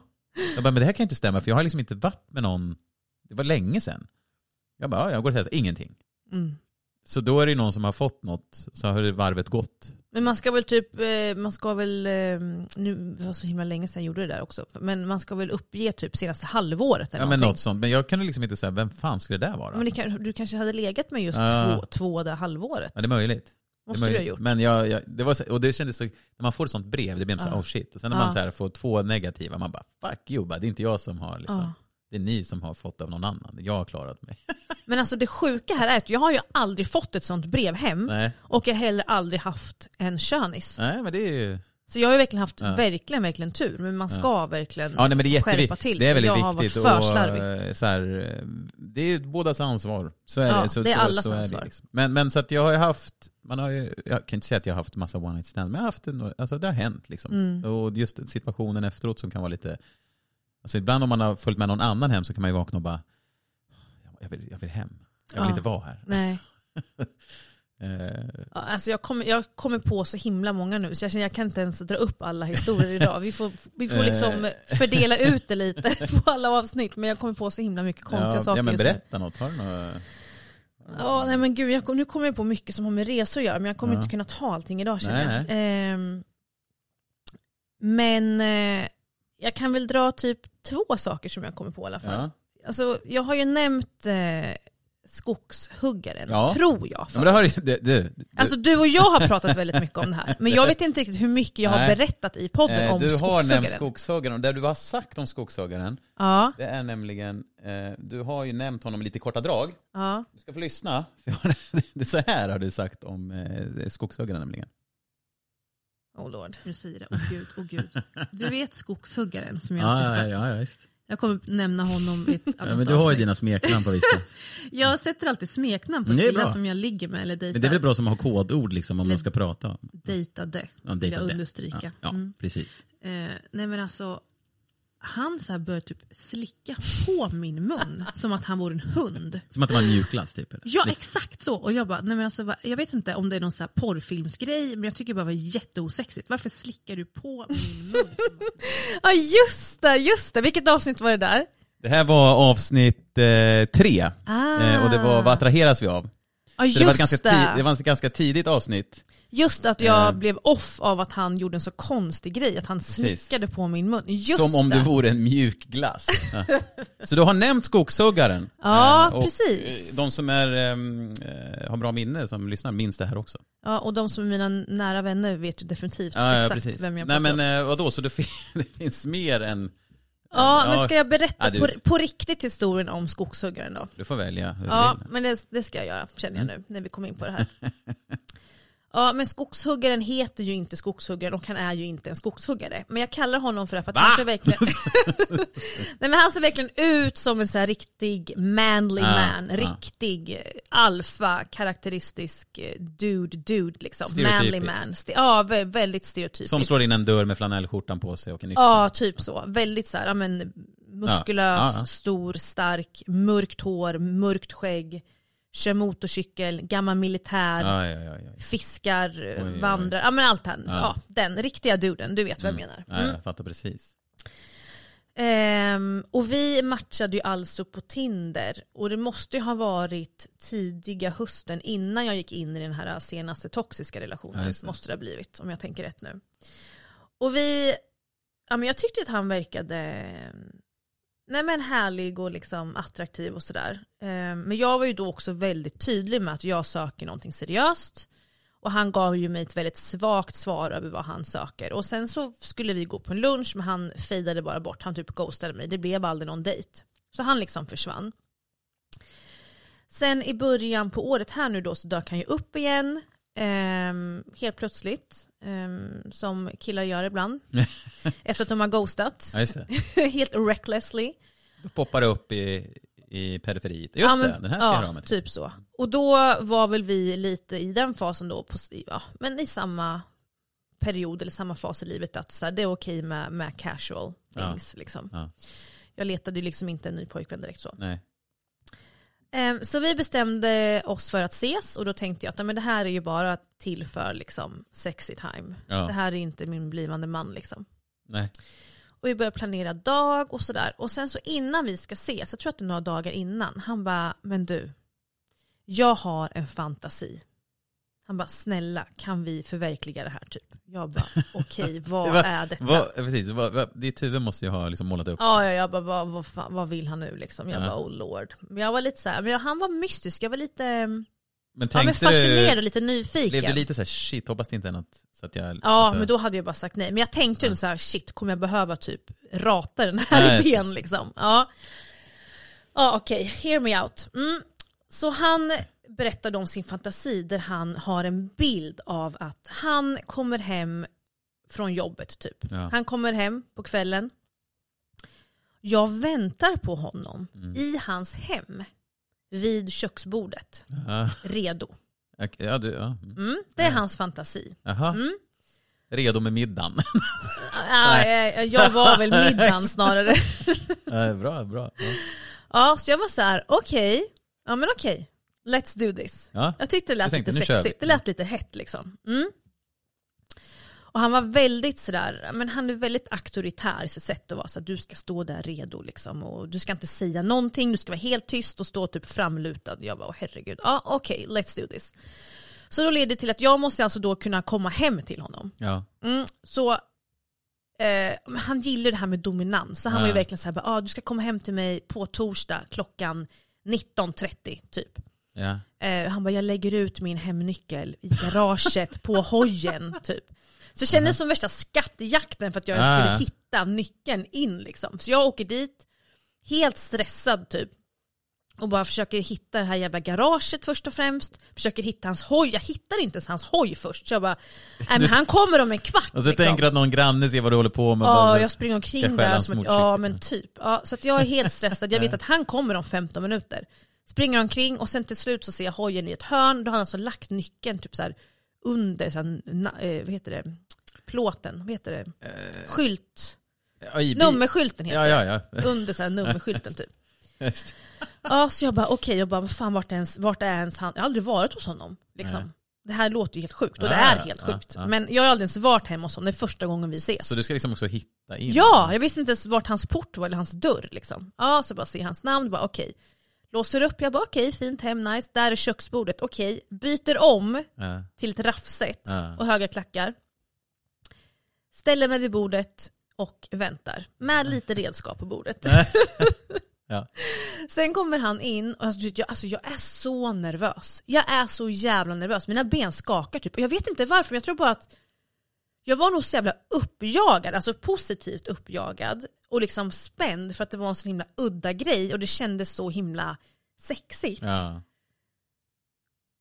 Jag bara, men det här kan inte stämma för jag har liksom inte varit med någon. Det var länge sedan. Jag bara, ja, jag går och här, ingenting. Mm. Så då är det någon som har fått något, så har det varvet gått. Men man ska väl typ, eh, man ska väl, eh, nu det var så himla länge sedan jag gjorde det där också, men man ska väl uppge typ senaste halvåret eller Ja men någonting. något sånt. Men jag kunde liksom inte säga, vem fan skulle det där vara? Men det kan, du kanske hade legat med just Ja. två, två det halvåret? Ja det är möjligt. Måste det är du ha gjort. Men jag, jag, det var så, och det kändes så, när man får ett sånt brev, det blir så här, Ja. oh shit. Och sen när man så här får två negativa, man bara fuck you, bara, det är inte jag som har liksom, Ja. det är ni som har fått av någon annan. Jag har klarat mig. Men alltså det sjuka här är att jag har ju aldrig fått ett sånt brev hem Nej. och jag har heller aldrig haft en könis. Nej men det är ju, Så jag har ju verkligen haft Ja. verkligen, verkligen tur. Men man ska verkligen ja nej men det är skärpa till Det är väldigt Jag har varit viktigt. för och, eh, så här, eh, det är bådas ansvar. Så är Ja, det. Så, det är så, allas så är ansvar. det liksom. men, men så att jag har ju haft, man har ju, jag kan inte säga att jag har haft massa one night stand, men jag har haft en, alltså det har hänt liksom. Mm. Och just situationen efteråt som kan vara lite, alltså ibland om man har följt med någon annan hem så kan man ju vakna och bara, jag vill, jag vill hem. Jag vill Ja. inte vara här. Nej. Eh, Alltså jag, kommer, jag kommer på så himla många nu så jag känner jag kan inte ens dra upp alla historier idag. Vi får, vi får liksom Eh. fördela ut det lite på alla avsnitt men jag kommer på så himla mycket konstiga ja, saker Ja men berätta något, har du något? Ja, nej men gud, jag, nu kommer jag på mycket som har med resor att göra, men jag kommer Ja. inte kunna ta allting idag känner jag. Ehm, men eh, jag kan väl dra typ två saker som jag kommer på i alla fall. Ja. Alltså, jag har ju nämnt eh, skogshuggaren, Ja. tror jag. Ja, men det har det, det, Alltså du och jag har pratat väldigt mycket om det här, men jag vet inte riktigt hur mycket jag har Nej. berättat i podden eh, om du har nämnt skogshuggaren. skogshuggaren och det du har sagt om skogshuggaren Ja, det är nämligen, eh, du har ju nämnt honom lite i korta drag. ja. Du ska få lyssna. För det är så här har du sagt om eh, skogshuggaren nämligen. Oh lord. Du säger det, åh gud, åh gud. Du vet skogshuggaren som jag har träffat. ja, visst. Jag kommer nämna honom i ett annat Ja, men du har ju dina smeknamn på vissa. Jag sätter alltid smeknamn på är killar som jag ligger med eller dejtar. Men det är väl bra som att ha kodord liksom om man ska prata. Dejtade, Ja, vill dejta jag understryka. Ja, ja Mm. precis. Eh, nej men alltså, han så här började typ slicka på min mun som att han vore en hund. Som att det var en mjukglass typ. eller? Ja Liksom. exakt så. Och jag bara, nej men alltså, jag vet inte om det är någon så här porrfilmsgrej men jag tycker bara det var jätteosexigt. Varför slickar du på min mun? Ja just det, just det. Vilket avsnitt var det där? Det här var avsnitt eh, tre. Ah. Eh, och det var Vad attraheras vi av? Just det, var ett ganska det. det var ett ganska tidigt avsnitt. Just att jag Eh. blev off av att han gjorde en så konstig grej, att han slickade på min mun. Just som om det. du vore en mjukglass. Ja. Så du har nämnt skogshuggaren. Ja, Eh, precis. eh, De som är, ehm, eh, har bra minne som lyssnar minns det här också. Ja, och de som är mina nära vänner vet ju definitivt Ja, ja, exakt precis. vem jag Nej pratar men om. eh, vadå, så det, fin- det finns mer än... Ja, Ja, men ska jag berätta ja, du- på, på riktigt historien om skogshuggaren då? Du får välja Ja, men det, det ska jag göra känner jag nu när vi kommer in på det här. Ja, men skogshuggaren heter ju inte skogshuggaren och han är ju inte en skogshuggare. Men jag kallar honom för det för att Va? han ser verkligen... Nej men han ser verkligen ut som en så här riktig manly Ja, man. ja. Riktig eh, alfa, karaktäristisk eh, dude, dude liksom. Manly Stereotypisk. man. Ja, vä- väldigt stereotypiskt. Som slår in en dörr med flanellskjortan på sig och en yxa. Ja, typ så. Väldigt så här, men, muskulös, stor, stark, mörkt hår, mörkt skägg, kör motorcykel, gammal militär, Ja, ja, ja, ja. fiskar, Oj, vandrar. Ja men allt här. Ja. Ja. den riktiga duden, du vet vad jag Mm. menar. Ja, Mm. jag fattar precis. Ehm, och vi matchade ju alltså på Tinder och det måste ju ha varit tidiga hösten innan jag gick in i den här senaste toxiska Ja, relationen. det. måste det ha blivit, om jag tänker rätt nu. Och vi, ja men jag tyckte att han verkade nej men härlig och liksom attraktiv och sådär. Ehm, men jag var ju då också väldigt tydlig med att jag söker någonting seriöst. Och han gav ju mig ett väldigt svagt svar över vad han söker. Och sen så skulle vi gå på en lunch men han fejdade bara bort. Han typ ghostade mig. Det blev aldrig någon dejt. Så han liksom försvann. Sen i början på året här nu då så dök han ju upp igen ehm, helt plötsligt. ehm, som killar gör ibland. efter att de har ghostat. Ja, helt recklessly. Då poppar det upp i, i periferiet. Just Ja, det, den här ska jag ja, höra med. typ så. Och då var väl vi lite i den fasen då, på, ja, men i samma period eller samma fas i livet att så här, det är okej med, med casual Ja. things. Liksom. Ja. Jag letade ju liksom inte en ny pojkvän direkt så. Nej. Ehm, Så vi bestämde oss för att ses och då tänkte jag att men det här är ju bara till för liksom, sexy time. Ja. Det här är inte min blivande man liksom. Nej. Och vi började planera dag och sådär. Och sen så innan vi ska ses, jag tror att det är några dagar innan, han bara, men du, jag har en fantasi. Han bara, snälla kan vi förverkliga det här typ? Jag bara, okej, vad Va- är detta? Vad, precis, vad, vad, ditt huvud måste ju ha liksom målat upp. Ja, ja, jag bara, vad, vad, vad vill han nu liksom? Jag Ja. bara, oh lord. Men jag var lite så här, men jag, han var mystisk, jag var lite, Men ja, men fascinerad och du, lite nyfiken. blev du lite så här shit, hoppas det inte är något så att jag... Ja, alltså- men då hade jag bara sagt nej. Men jag tänkte ju så här, shit, kommer jag behöva typ rata den här Nej. idén liksom? Ja, ja okej, hear me out. Mm. Så han berättade om sin fantasi där han har en bild av att han kommer hem från jobbet typ. Ja. Han kommer hem på kvällen. Jag väntar på honom Mm. i hans hem vid köksbordet, Ja, redo. ja, du, ja. mm. Mm, det är hans fantasi. Mm. Redo med middagen. Ja, jag, var väl middagen snarare. Ja, bra, bra. Ja. Ja, så jag var så här: okej, ja men okej, let's do this. Ja. Jag tyckte det lät tänkte, lite sexigt, det lät lite hett liksom. Mm. Och han var väldigt sådär, men han är väldigt auktoritär i sitt sätt att vara. Så att du ska stå där redo liksom. Och du ska inte säga någonting, du ska vara helt tyst och stå typ framlutad. Jag bara, åh herregud, ja okej, let's do this. Så då leder det till att jag måste alltså då kunna komma hem till honom. Ja. Mm, så men han gillar det här med dominans. Så han var ju Ja. verkligen såhär, ah, du ska komma hem till mig på torsdag klockan 19.30 typ. Ja. Eh, han bara, jag lägger ut min hemnyckel i garaget på hojen typ. Så det kändes som värsta skattjakten för att jag Ah. skulle hitta nyckeln in liksom. Så jag åker dit, helt stressad typ. Och bara försöker hitta det här jävla garaget först och främst. Försöker hitta hans hoj. Jag hittar inte ens hans hoj först. Så jag bara, nej men han kommer om en kvart. Och så liksom. tänker du att någon granne ser vad du håller på med. Ja, jag springer omkring där som att, ja men typ. Ja, så att jag är helt stressad, jag vet att han kommer om 15 minuter. Springer omkring och sen till slut så ser jag hojen i ett hörn, då har han alltså lagt nyckeln typ så här under, så här, na, eh, vad heter det, plåten, vad heter det, skylt, Ja, i bil- nummerskylten heter Ja, det. ja, ja. Under så här nummerskylten typ. Just. Ja, så jag bara okej, jag bara vad fan vart är, ens, vart är ens han? Jag har aldrig varit hos honom. Liksom. Nej. Det här låter ju helt sjukt och det är helt sjukt. Men jag har aldrig ens varit hemma hos honom, det är första gången vi ses. Så du ska liksom också hitta in? Ja, jag visste inte ens vart hans port var eller hans dörr. Liksom. Ja, så bara ser hans namn, bara okej. Låser upp, jag bara okej, fint hem, nice. Där är köksbordet, okej. Byter om Ja. till ett raffset Ja. och höga klackar. Ställer mig vid bordet och väntar. Med lite redskap på bordet. Ja. Sen kommer han in och alltså, jag, alltså, jag är så nervös. Jag är så jävla nervös. Mina ben skakar typ. Och jag vet inte varför, men jag tror bara att jag var nog så jävla uppjagad, alltså positivt uppjagad och liksom spänd för att det var en så himla udda grej och det kändes så himla sexigt. Ja,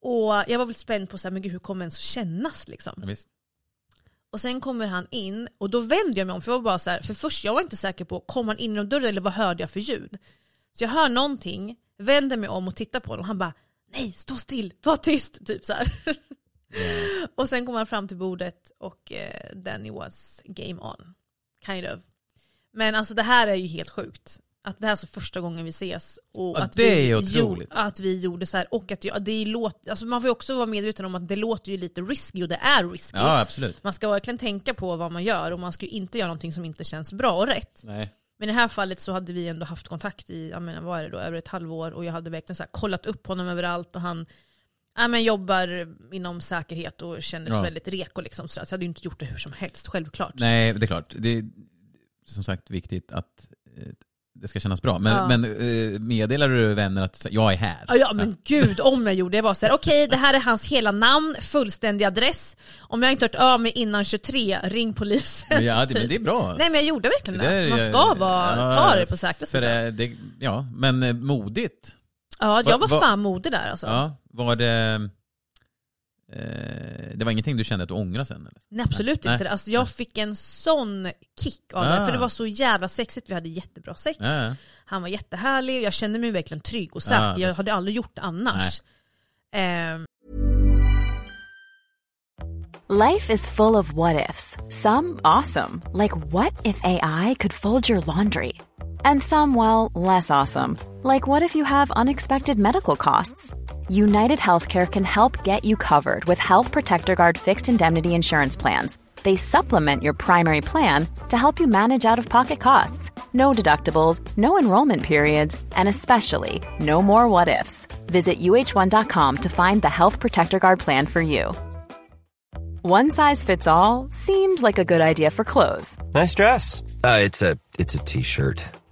Och jag var väl spänd på så här, men gud, hur kommer det ens kännas liksom? ja, visst. Och sen kommer han in och då vänder jag mig om för jag var bara så här, för först jag var inte säker på, kom han in genom dörren eller vad hörde jag för ljud? Så jag hör någonting, vänder mig om och tittar på honom och han bara nej, stå still, var tyst, typ så här. och sen kommer han fram till bordet och eh, then it was game on. Kind of. Men alltså det här är ju helt sjukt. Att det här är så första gången vi ses. Och Ja, att det vi är otroligt. Jo, att vi gjorde så här. Och att jag, det låter, alltså man får ju också vara medveten om att det låter ju lite risky och det är risky. Ja, absolut. Man ska verkligen tänka på vad man gör och man ska ju inte göra någonting som inte känns bra och rätt. Nej. Men i det här fallet så hade vi ändå haft kontakt i, jag menar, vad är det då, över ett halvår och jag hade verkligen så här kollat upp honom överallt och han ja, men jobbar inom säkerhet och kändes Ja. väldigt reko liksom. Så jag hade ju inte gjort det hur som helst, självklart. Nej, det är klart. Det som sagt viktigt att eh, det ska kännas bra. Men, Ja. men eh, meddelar du vänner att jag är här? Ja, ja men gud om jag gjorde det. Jag var så här, okej det här är hans hela namn, fullständig adress. Om jag inte hört av mig innan 23, ring polisen. Ja, det, men det är bra. Nej men jag gjorde verkligen det. där Man ska vara, ja, ta det på säkra sidan. Ja, men eh, modigt. Ja, jag var Va- va- fan modig där alltså. Ja, var det... Eh, det var ingenting du kände att du ångrade sen? Eller? Nej absolut Nej. inte. Alltså, jag fick en sån kick av Ah. det. För det var så jävla sexigt, vi hade jättebra sex. Ja. Han var jättehärlig, jag kände mig verkligen trygg och säker. Ja, jag hade aldrig gjort det annars. Ehm, Life is full of what ifs. Some awesome, like what if AI could fold your laundry? And some, well, less awesome, like what if you have unexpected medical costs? United Healthcare can help get you covered with Health Protector Guard fixed indemnity insurance plans. They supplement your primary plan to help you manage out of pocket costs. No deductibles, no enrollment periods, and especially no more what ifs. Visit uh1.com to find the Health Protector Guard plan for you. One size fits all seemed like a good idea for clothes Nice dress. Uh, it's a it's a t-shirt.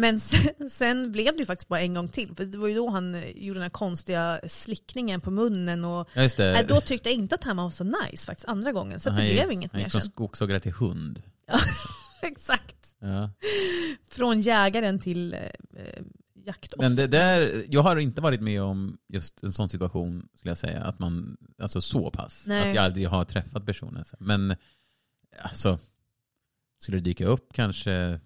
men sen, sen blev det ju faktiskt bara en gång till. För det var ju då han eh, gjorde den här konstiga slickningen på munnen. Och, Ja, nej, då tyckte jag inte att han var så nice faktiskt andra gången. Så att det Han blev inget han mer gick från sen. skogshuggare till hund. Exakt. Ja. Från jägaren till eh, eh, jaktoffer. Men det där, jag har inte varit med om just en sån situation, skulle jag säga. Att man, alltså så pass. Nej. Att jag aldrig har träffat personen. Men alltså, skulle det dyka upp kanske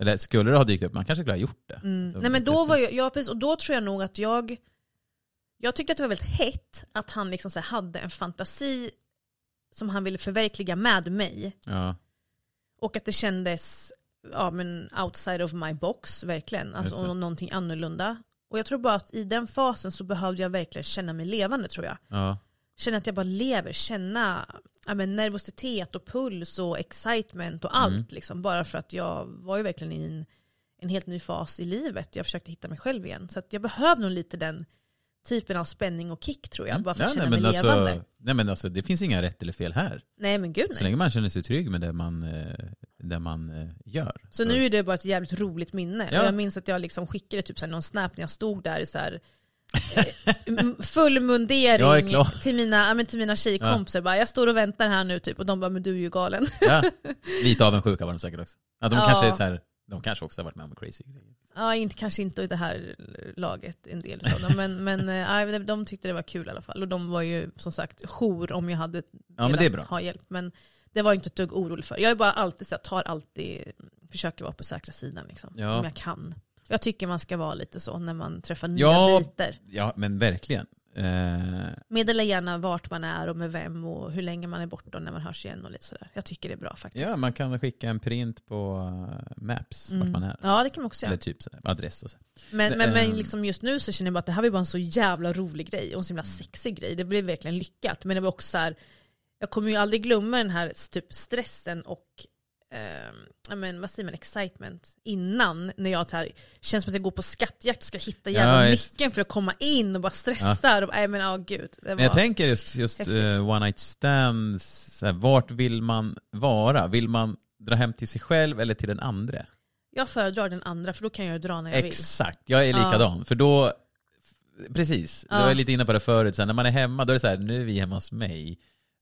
Eller skulle det ha dykt upp, man kanske skulle ha gjort det. Mm. Så Nej men då var jag, ja, precis, och då tror jag nog att jag Jag tyckte att det var väldigt hett att han liksom så hade en fantasi som han ville förverkliga med mig. Ja, Och att det kändes ja, men outside of my box, verkligen. Alltså, någonting annorlunda. Och jag tror bara att i den fasen så behövde jag verkligen känna mig levande tror jag. ja. Känna att jag bara lever, känna ja, men nervositet och puls och excitement och allt. Mm. Liksom, bara för att jag var ju verkligen i en, en helt ny fas i livet. Jag försökte hitta mig själv igen. Så att jag behöver nog lite den typen av spänning och kick tror jag. Bara för att Mm. Ja, känna nej, mig men levande. alltså, nej men alltså, det finns inga rätt eller fel här. Nej men gud Så nej. länge man känner sig trygg med det man, eh, det man eh, gör. Så nu är det bara ett jävligt roligt minne. Ja. Och jag minns att jag liksom skickade typ så någon snap när jag stod där i så här, full Jag är mundering klar. till mina, ja, men till mina tjejkompisar. Bara, jag står och väntar här nu typ och de bara men du är ju galen. Ja, lite avundsjuka var de säkert också. Att de, Ja. kanske är så här, de kanske också har varit med om crazy grejer. Ja, inte, kanske inte i det här laget, en del av dem. Men, men eh, ja, de tyckte det var kul i alla fall. Och de var ju som sagt jour om jag hade velat ha hjälp. Men det var jag inte ett dugg orolig för. Jag är bara alltid så jag tar alltid, försöker vara på säkra sidan liksom. Ja. Om jag kan. Jag tycker man ska vara lite så när man träffar nya Ja. dejter. Ja, men verkligen. Eh, Meddela gärna vart man är och med vem och hur länge man är borta och när man hörs igen och lite sådär. Jag tycker det är bra faktiskt. ja, man kan skicka en print på eh, Maps, vart man är. Ja det kan man också göra. Eller typ sådär, adress och så. Men, men, men Ehm. liksom just nu så känner jag bara att det här var bara en så jävla rolig grej och en så himla sexig grej. Det blev verkligen lyckat. Men det var också så här, jag kommer ju aldrig glömma den här typ stressen och eh, ja, men, vad säger man, excitement innan när jag så här, känns som att jag går på skattjakt och ska hitta jävla Ja, just- nyckeln för att komma in och bara stressar. Och, nej men ja gud. Men jag tänker just, just eh, one night stands, så här, vart vill man vara? Vill man dra hem till sig själv eller till den andra? jag föredrar den andra för då kan jag dra när jag vill. Exakt, jag är Ja. likadan. För då, precis, Ja. du var lite inne på det förut, så här, när man är hemma då är det så här, nu är vi hemma hos mig.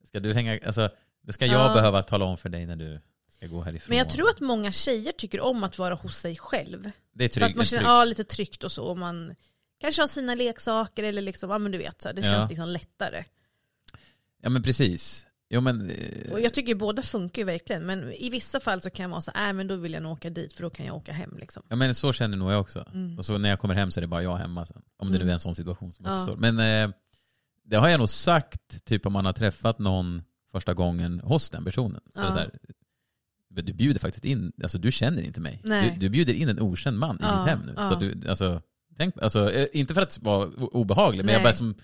Ska du hänga, alltså, ska jag Ja. behöva tala om för dig när du ska gå härifrån. Men jag tror att många tjejer tycker om att vara hos sig själv. det är För tryggt. att man känner ja, lite tryggt och så. Och man kanske har sina leksaker eller liksom, ja men du vet, så här, det Ja. känns liksom lättare. Ja men precis. Jo men, eh, Och jag tycker båda funkar ju verkligen, men i vissa fall så kan jag vara så här, äh, men då vill jag nog åka dit för då kan jag åka hem liksom. ja men så känner nog jag också. Mm. Och så när jag kommer hem så är det bara jag hemma sen. Om det Mm. nu är en sån situation som Ja. uppstår. Men eh, det har jag nog sagt, typ om man har träffat någon första gången hos den personen. Så Ja. så här, du bjuder faktiskt in, alltså du känner inte mig. Nej. Du, du bjuder in en okänd man i Ja, ditt hem nu. ja. Så du, alltså, tänk, alltså, eh, inte för att vara obehaglig, men Nej. jag bara som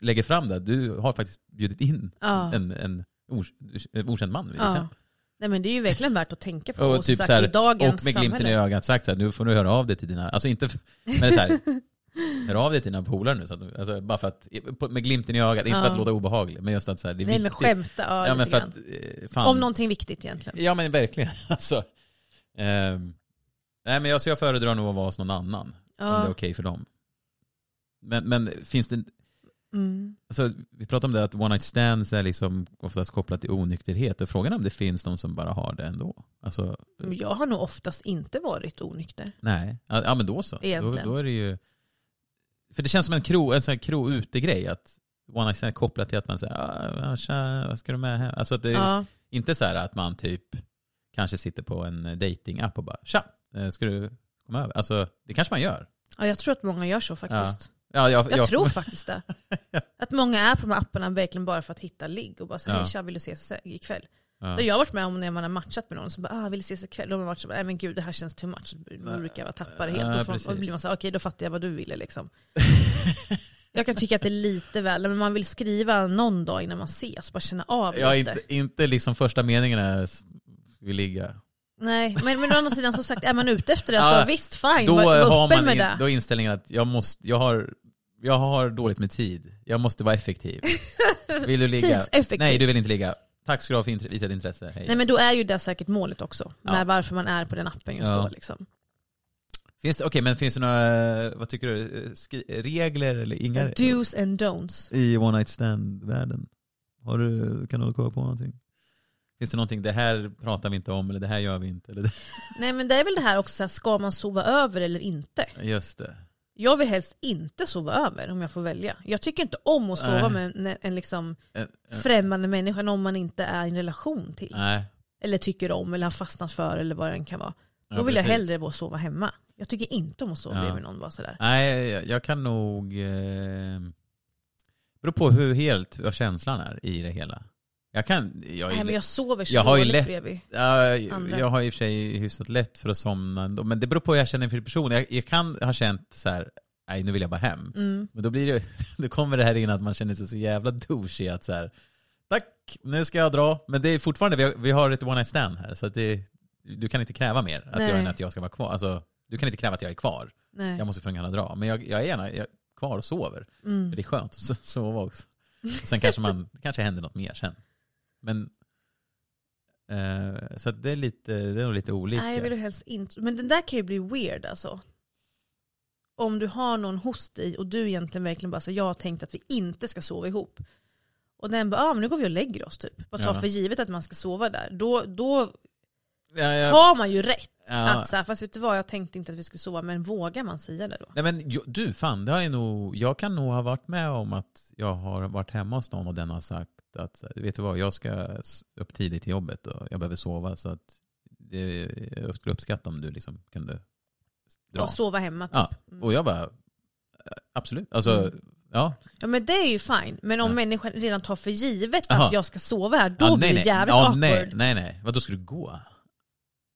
lägger fram det, du har faktiskt bjudit in Ja. en, en, okänd man i ditt hem. Nej men det är ju verkligen värt att tänka på. Och, som typ sagt, så här, i dagens och med glimten i samhälle. ögat sagt så här, nu får du höra av dig till dina, alltså inte, men det är så här, hör av dig till dina polare nu, så att, alltså, bara för att, med glimten i ögat, inte för Ja. att låta obehaglig, men just att så här, det är Nej men skämta ja, Ja men för att, eh, fan. Om någonting viktigt egentligen. Ja men verkligen, alltså. Ehm, nej men jag, så jag föredrar nog att vara hos någon annan, om det är Ja. okej för dem. Men, men finns det, Mm. alltså, vi pratade om det att one night stands är liksom oftast kopplat till onykterhet, och frågan är om det finns de som bara har det ändå. Alltså, Jag har nog oftast inte varit onykter. Nej, ja ja, men då så. Då, då är det ju... För det känns som en kro, en sån här kro ute-grej att one night stand är kopplat till att man säger ah, tja, vad ska du med här? Alltså att det är Ja. inte så här att man typ kanske sitter på en dating-app och bara tja, eh, ska du komma över? Alltså det kanske man gör. ja, jag tror att många gör så faktiskt. Ja, jag, Jag, tror faktiskt det. Att många är på de här apparna verkligen bara för att hitta ligg och bara säga Ja. hej tja vill du ses ikväll? Ja. Det har jag varit med om när man har matchat med någon som bara ah, vill ses ikväll. Då har man varit så nej men gud det här känns too much. Då brukar jag vara tappar helt. Ja, precis. och då blir man så här, okej då fattar jag vad du ville liksom. jag kan tycka att det är lite väl, men man vill skriva någon dag innan man ses, bara känna av Ja, lite. inte, inte liksom första meningen är vi ligga? Nej, men, men å andra sidan som sagt, är man ute efter det Ja, så visst fine, Då var, var har man med in, det. då är inställningen att jag, måste, jag, har, jag har dåligt med tid. Jag måste vara effektiv. Vill du ligga? Tidseffektiv. Nej, du vill inte ligga. Tack ska du ha för visat intresse. Hej. Nej men då är ju det säkert målet också, Ja. med varför man är på den appen just Ja. då. Liksom. Finns det, okej, men finns det några, vad tycker du, regler eller inga Do's and don'ts. i one night stand-världen? Har du, kan du komma på någonting? Finns det någonting, det här pratar vi inte om, eller det här gör vi inte? Eller det, Nej men det är väl det här också, ska man sova över eller inte? just det. Jag vill helst inte sova över om jag får välja. Jag tycker inte om att sova Nej. med en, en liksom främmande människa, någon man inte är i en relation till. Nej. Eller tycker om, eller har fastnat för, eller vad det än kan vara. Då Ja, vill jag precis. hellre vara sova hemma. Jag tycker inte om att sova Ja. bredvid någon bara sådär. Nej, jag, jag kan nog... Eh, beror på hur helt, vad känslan är i det hela. Jag kan... Jag, är Nej men jag sover så jag har ju lätt- bredvid. Ja, Andra. jag har i och för sig hyfsat lätt för att somna ändå. Men det beror på hur jag känner för person. Jag, jag kan ha känt så här, nej nu vill jag bara hem. Mm. Men då blir det, då kommer det här in att man känner sig så jävla douchey att så här, tack, nu ska jag dra. Men det är fortfarande, vi har, vi har ett one night stand här. Så det, du kan inte kräva mer att Nej. jag, än att jag ska vara kvar. Alltså, du kan inte kräva att jag är kvar. Nej. Jag måste kunna dra. Men jag, jag är gärna jag, kvar och sover. Mm. För det är skönt att so- sova också. Sen kanske man, kanske händer något mer sen. Men eh, så det är lite, det är nog lite olika. Nej jag vill helst inte. Men den där kan ju bli weird alltså. Om du har någon hos dig och du egentligen verkligen bara så jag har tänkt att vi inte ska sova ihop. Och den bara, ah, men nu går vi och lägger oss typ. Bara ta Ja. för givet att man ska sova där. Då, då ja, jag, har man ju rätt. Ja. Att så här, fast vet du vad, jag tänkte inte att vi skulle sova, men vågar man säga det då? Nej men du, fan, det har jag nog, jag kan nog ha varit med om att jag har varit hemma hos någon och den har sagt att, vet du vad, jag ska upp tidigt till jobbet och jag behöver sova så att det, jag skulle uppskatta om du liksom kunde dra. Och sova hemma typ. Ja, och jag bara, absolut. Alltså, Mm. ja. Ja men det är ju fine, men om Ja. människan redan tar för givet att jag ska sova här, då ja, blir nej, det nej. jävligt ja, awkward. nej, nej, nej. Vad då ska du gå?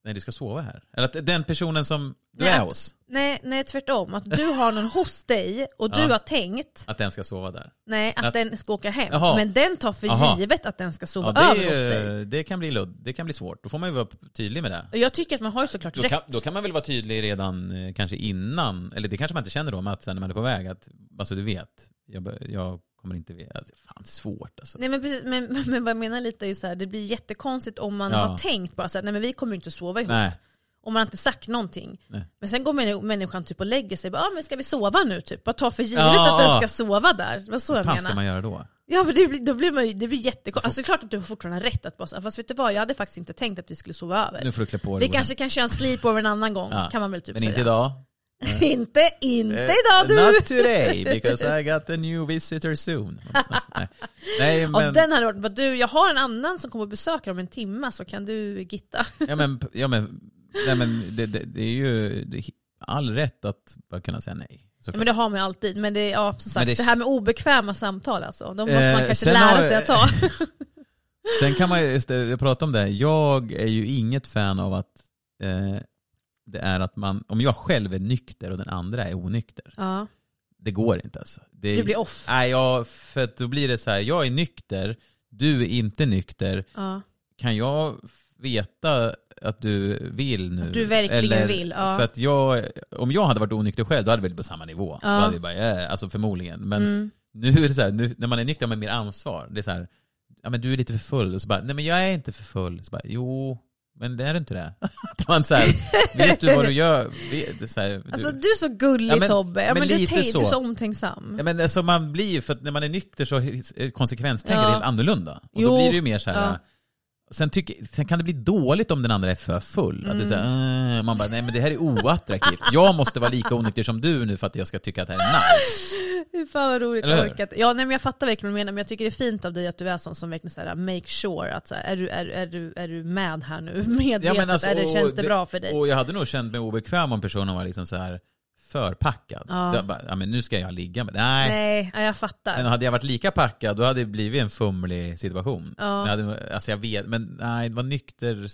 Nej, du ska sova här. Eller att den personen som du Nej, är hos, Nej, nej tvärtom. Att du har någon hos dig och du Ja. har tänkt att den ska sova där. nej, att, Att- den ska åka hem. Jaha. Men den tar för Jaha. givet att den ska sova Ja, över hos dig. det, kan bli ludd, det kan bli svårt. Då får man ju vara tydlig med det. Jag tycker att man har ju såklart Då rätt. kan, då kan man väl vara tydlig redan eh, kanske innan, eller det kanske man inte känner då, men att sen när man är på väg att, alltså du vet, jag, jag kommer inte veta, alltså, fan svårt alltså. Nej men, precis, men, men, men vad jag menar lite är ju så här, det blir jättekonstigt om man Ja. har tänkt bara så här, nej men vi kommer inte sova ihop. Nej, Om man har inte sagt någonting. Nej. Men sen går männi- människan typ och lägger sig, bara, ah, men ska vi sova nu typ? Bara ta för givet Ja, att den ska sova där. Det var så vad jag fan menar. ska man göra då? Ja men det blir, då blir man det blir jättekonstigt. Alltså det är klart att du har fortfarande rätt att bara säga, fast vet du vad, jag hade faktiskt inte tänkt att vi skulle sova över. Nu får du klä på Vi dig. kanske kan köra en sleepover en annan gång, Ja. kan man väl typ Men säga. inte idag. inte, inte Eh, idag du! Not today, because I got a new visitor soon. Nej. nej, men, Och den varit, bara, du jag har en annan som kommer och besöker om en timme så kan du gitta. ja, men, ja, men, nej, men det, det, det är ju det all rätt att bara kunna säga nej. Ja, men det har man ju alltid, men det är ja, som sagt, det- det... här med obekväma samtal alltså, de måste Eh, man kanske sen lära har- sig att ta. Sen kan man ju, jag pratade om det, jag är ju inget fan av att eh, det är att man, om jag själv är nykter och den andra är onykter, ja, det går inte alltså. Det, det blir off. Nej, jag, för då blir det så här, jag är nykter, du är inte nykter, Ja. kan jag veta att du vill nu? Att du verkligen vill, ja. För att jag, om jag hade varit onykter själv, då hade vi varit på samma nivå. Ja. Då hade vi bara, ja, alltså förmodligen. Men Mm. nu är det så här, nu, när man är nykter har man mer ansvar. Det är så här, ja men du är lite för full. Och så bara, nej men jag är inte för full. Så bara, jo, men det är du inte det. Att man så här, vet du vad du gör? Vet, så här, Alltså du, du är så gullig Ja, men- Tobbe, ja, men men du, lite tänk, du är så. så omtänksam. ja, men alltså man blir, för när man är nykter så är konsekvenstänket Ja. helt annorlunda. Och Jo. då blir det ju mer så här, Ja. Sen, tycker, sen kan det bli dåligt om den andra är för full. Att det är så här, "Äh", man bara, nej men det här är oattraktivt. Jag måste vara lika onykter som du nu för att jag ska tycka att det här är nice. Fy fan vad roligt, Eller hur? orkat. Ja nej men jag fattar verkligen vad du menar, men jag tycker det är fint av dig att du är sån som verkligen så här, make sure att så här, är, du, är, är, du, är du med här nu? Medvetet, alltså, är det, känns det, bra för dig? Och jag hade nog känt mig obekväm om personen var liksom så här förpackad. Ja. Bara, ja men nu ska jag ligga med Nej. Nej, ja, jag fattar. Men hade jag varit lika packad då hade det blivit en fumlig situation. Ja. Jag hade, alltså jag vet, men nej, det var nykter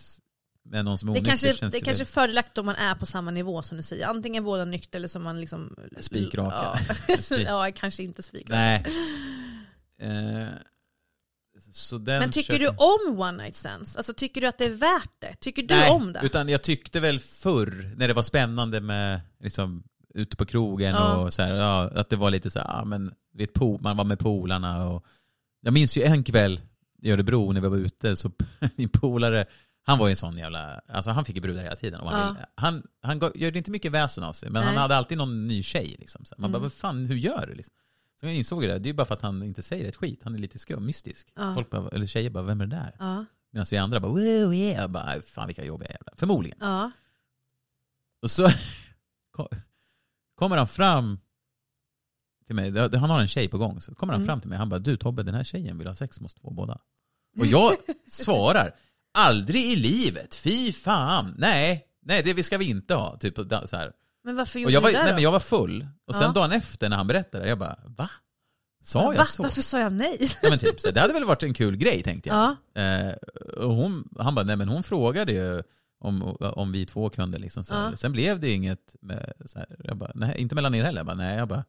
med någon som är Det onykter kanske, det det kanske är fördelaktigt om man är på samma nivå som du säger. Antingen båda nykter eller som man liksom... Spikraka. Ja, Spik- ja kanske inte spikraka. Nej. Eh, så den Men tycker du köper- om one night stands? Alltså tycker du att det är värt det? Tycker du Nej, om det? utan jag tyckte väl förr, när det var spännande med liksom, ute på krogen Ja. och så här, ja, att det var lite så här, ja, men, vet, man var med polarna och jag minns ju en kväll i Örebro när vi var ute, så min polare, han var ju en sån jävla, alltså han fick ju brudar hela tiden. Och han, Ja. han, han gjorde inte mycket väsen av sig, men han Nej. hade alltid någon ny tjej. Liksom. Så man Mm. bara, vad fan, hur gör du? Liksom. Så jag insåg det, det är ju bara för att han inte säger ett skit, han är lite skum, mystisk. Folk bara, eller tjejer bara, vem är det där? Ja, Medan vi andra bara, wow, yeah, bara, fan vilka jobbiga jävlar. Förmodligen. ja. Och så kommer han fram till mig, han har en tjej på gång, så kommer han Mm. fram till mig han bara du Tobbe den här tjejen vill ha sex måste få båda. Och jag svarar, aldrig i livet, fy fan, nej, nej det ska vi inte ha. Typ så här. Men varför Och gjorde jag var, du det nej, då? men jag var full. Och sen Ja. dagen efter när han berättade, jag bara va? Sa Va? jag så? Varför sa jag nej? Ja, men typ, så det hade väl varit en kul grej tänkte jag. Ja. Eh, och hon, han bara, nej men hon frågade ju om, om vi två kunde liksom. Så. Ja. Sen blev det inget, med, så här, jag bara, nej inte mellan er heller. Jag bara, nej, jag bara,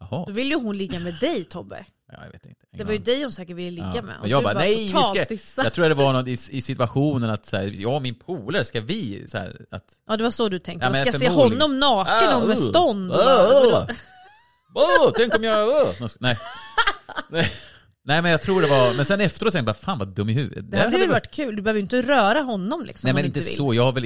jaha. Då vill ju hon ligga med dig Tobbe. Ja, jag vet inte. Det var ju dig hon säkert ville ligga Ja. med. Och jag bara, nej vi ska, jag tror det var något i, i situationen att så här, jag och min polare, ska vi så här, att Ja det var så du tänkte. Ja, men ska se honom naken och med uh, stånd? Uh, uh. Åh, tänk om jag... Uh. Nej. nej. Nej men jag tror det var, men sen efteråt tänkte jag bara fan vad dum i huvudet. Det hade väl varit kul, du behöver ju inte röra honom liksom. Nej men inte vill. så, jag har väl...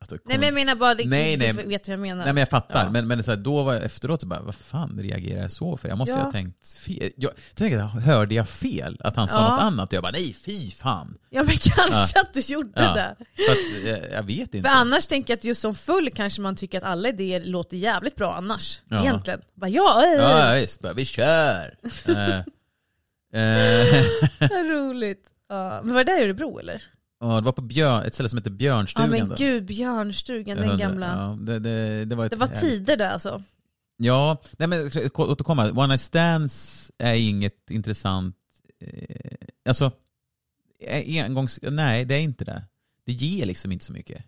Alltså, Nej men jag menar bara, det, Nej, du nej. vet hur jag menar. Nej men jag fattar, Ja. men, men så här, då var jag efteråt bara, vad fan reagerar jag så för? Jag måste Ja. ha tänkt fel. Jag tänkte, hörde jag fel? Att han sa Ja. något annat? Och jag bara, nej fy fan. Ja men kanske Ja. att du gjorde det. För att, jag, jag vet inte. För annars tänker jag att just som full kanske man tycker att alla idéer låter jävligt bra annars. Egentligen. Bara ja, äh, Ja visst, bara, vi kör. Eh, vad roligt. Ja. Men var det där i Örebro eller? ja, det var på Björn, ett ställe som heter Ja Björnstugan. men då. gud, Björnstugan, den gamla. Ja, det, det, det var, Det var tider där alltså. Ja, nej men ko- återkomma. One night stands är inget intressant. Eh, alltså, eh, engångs... Nej, det är inte det. Det ger liksom inte så mycket.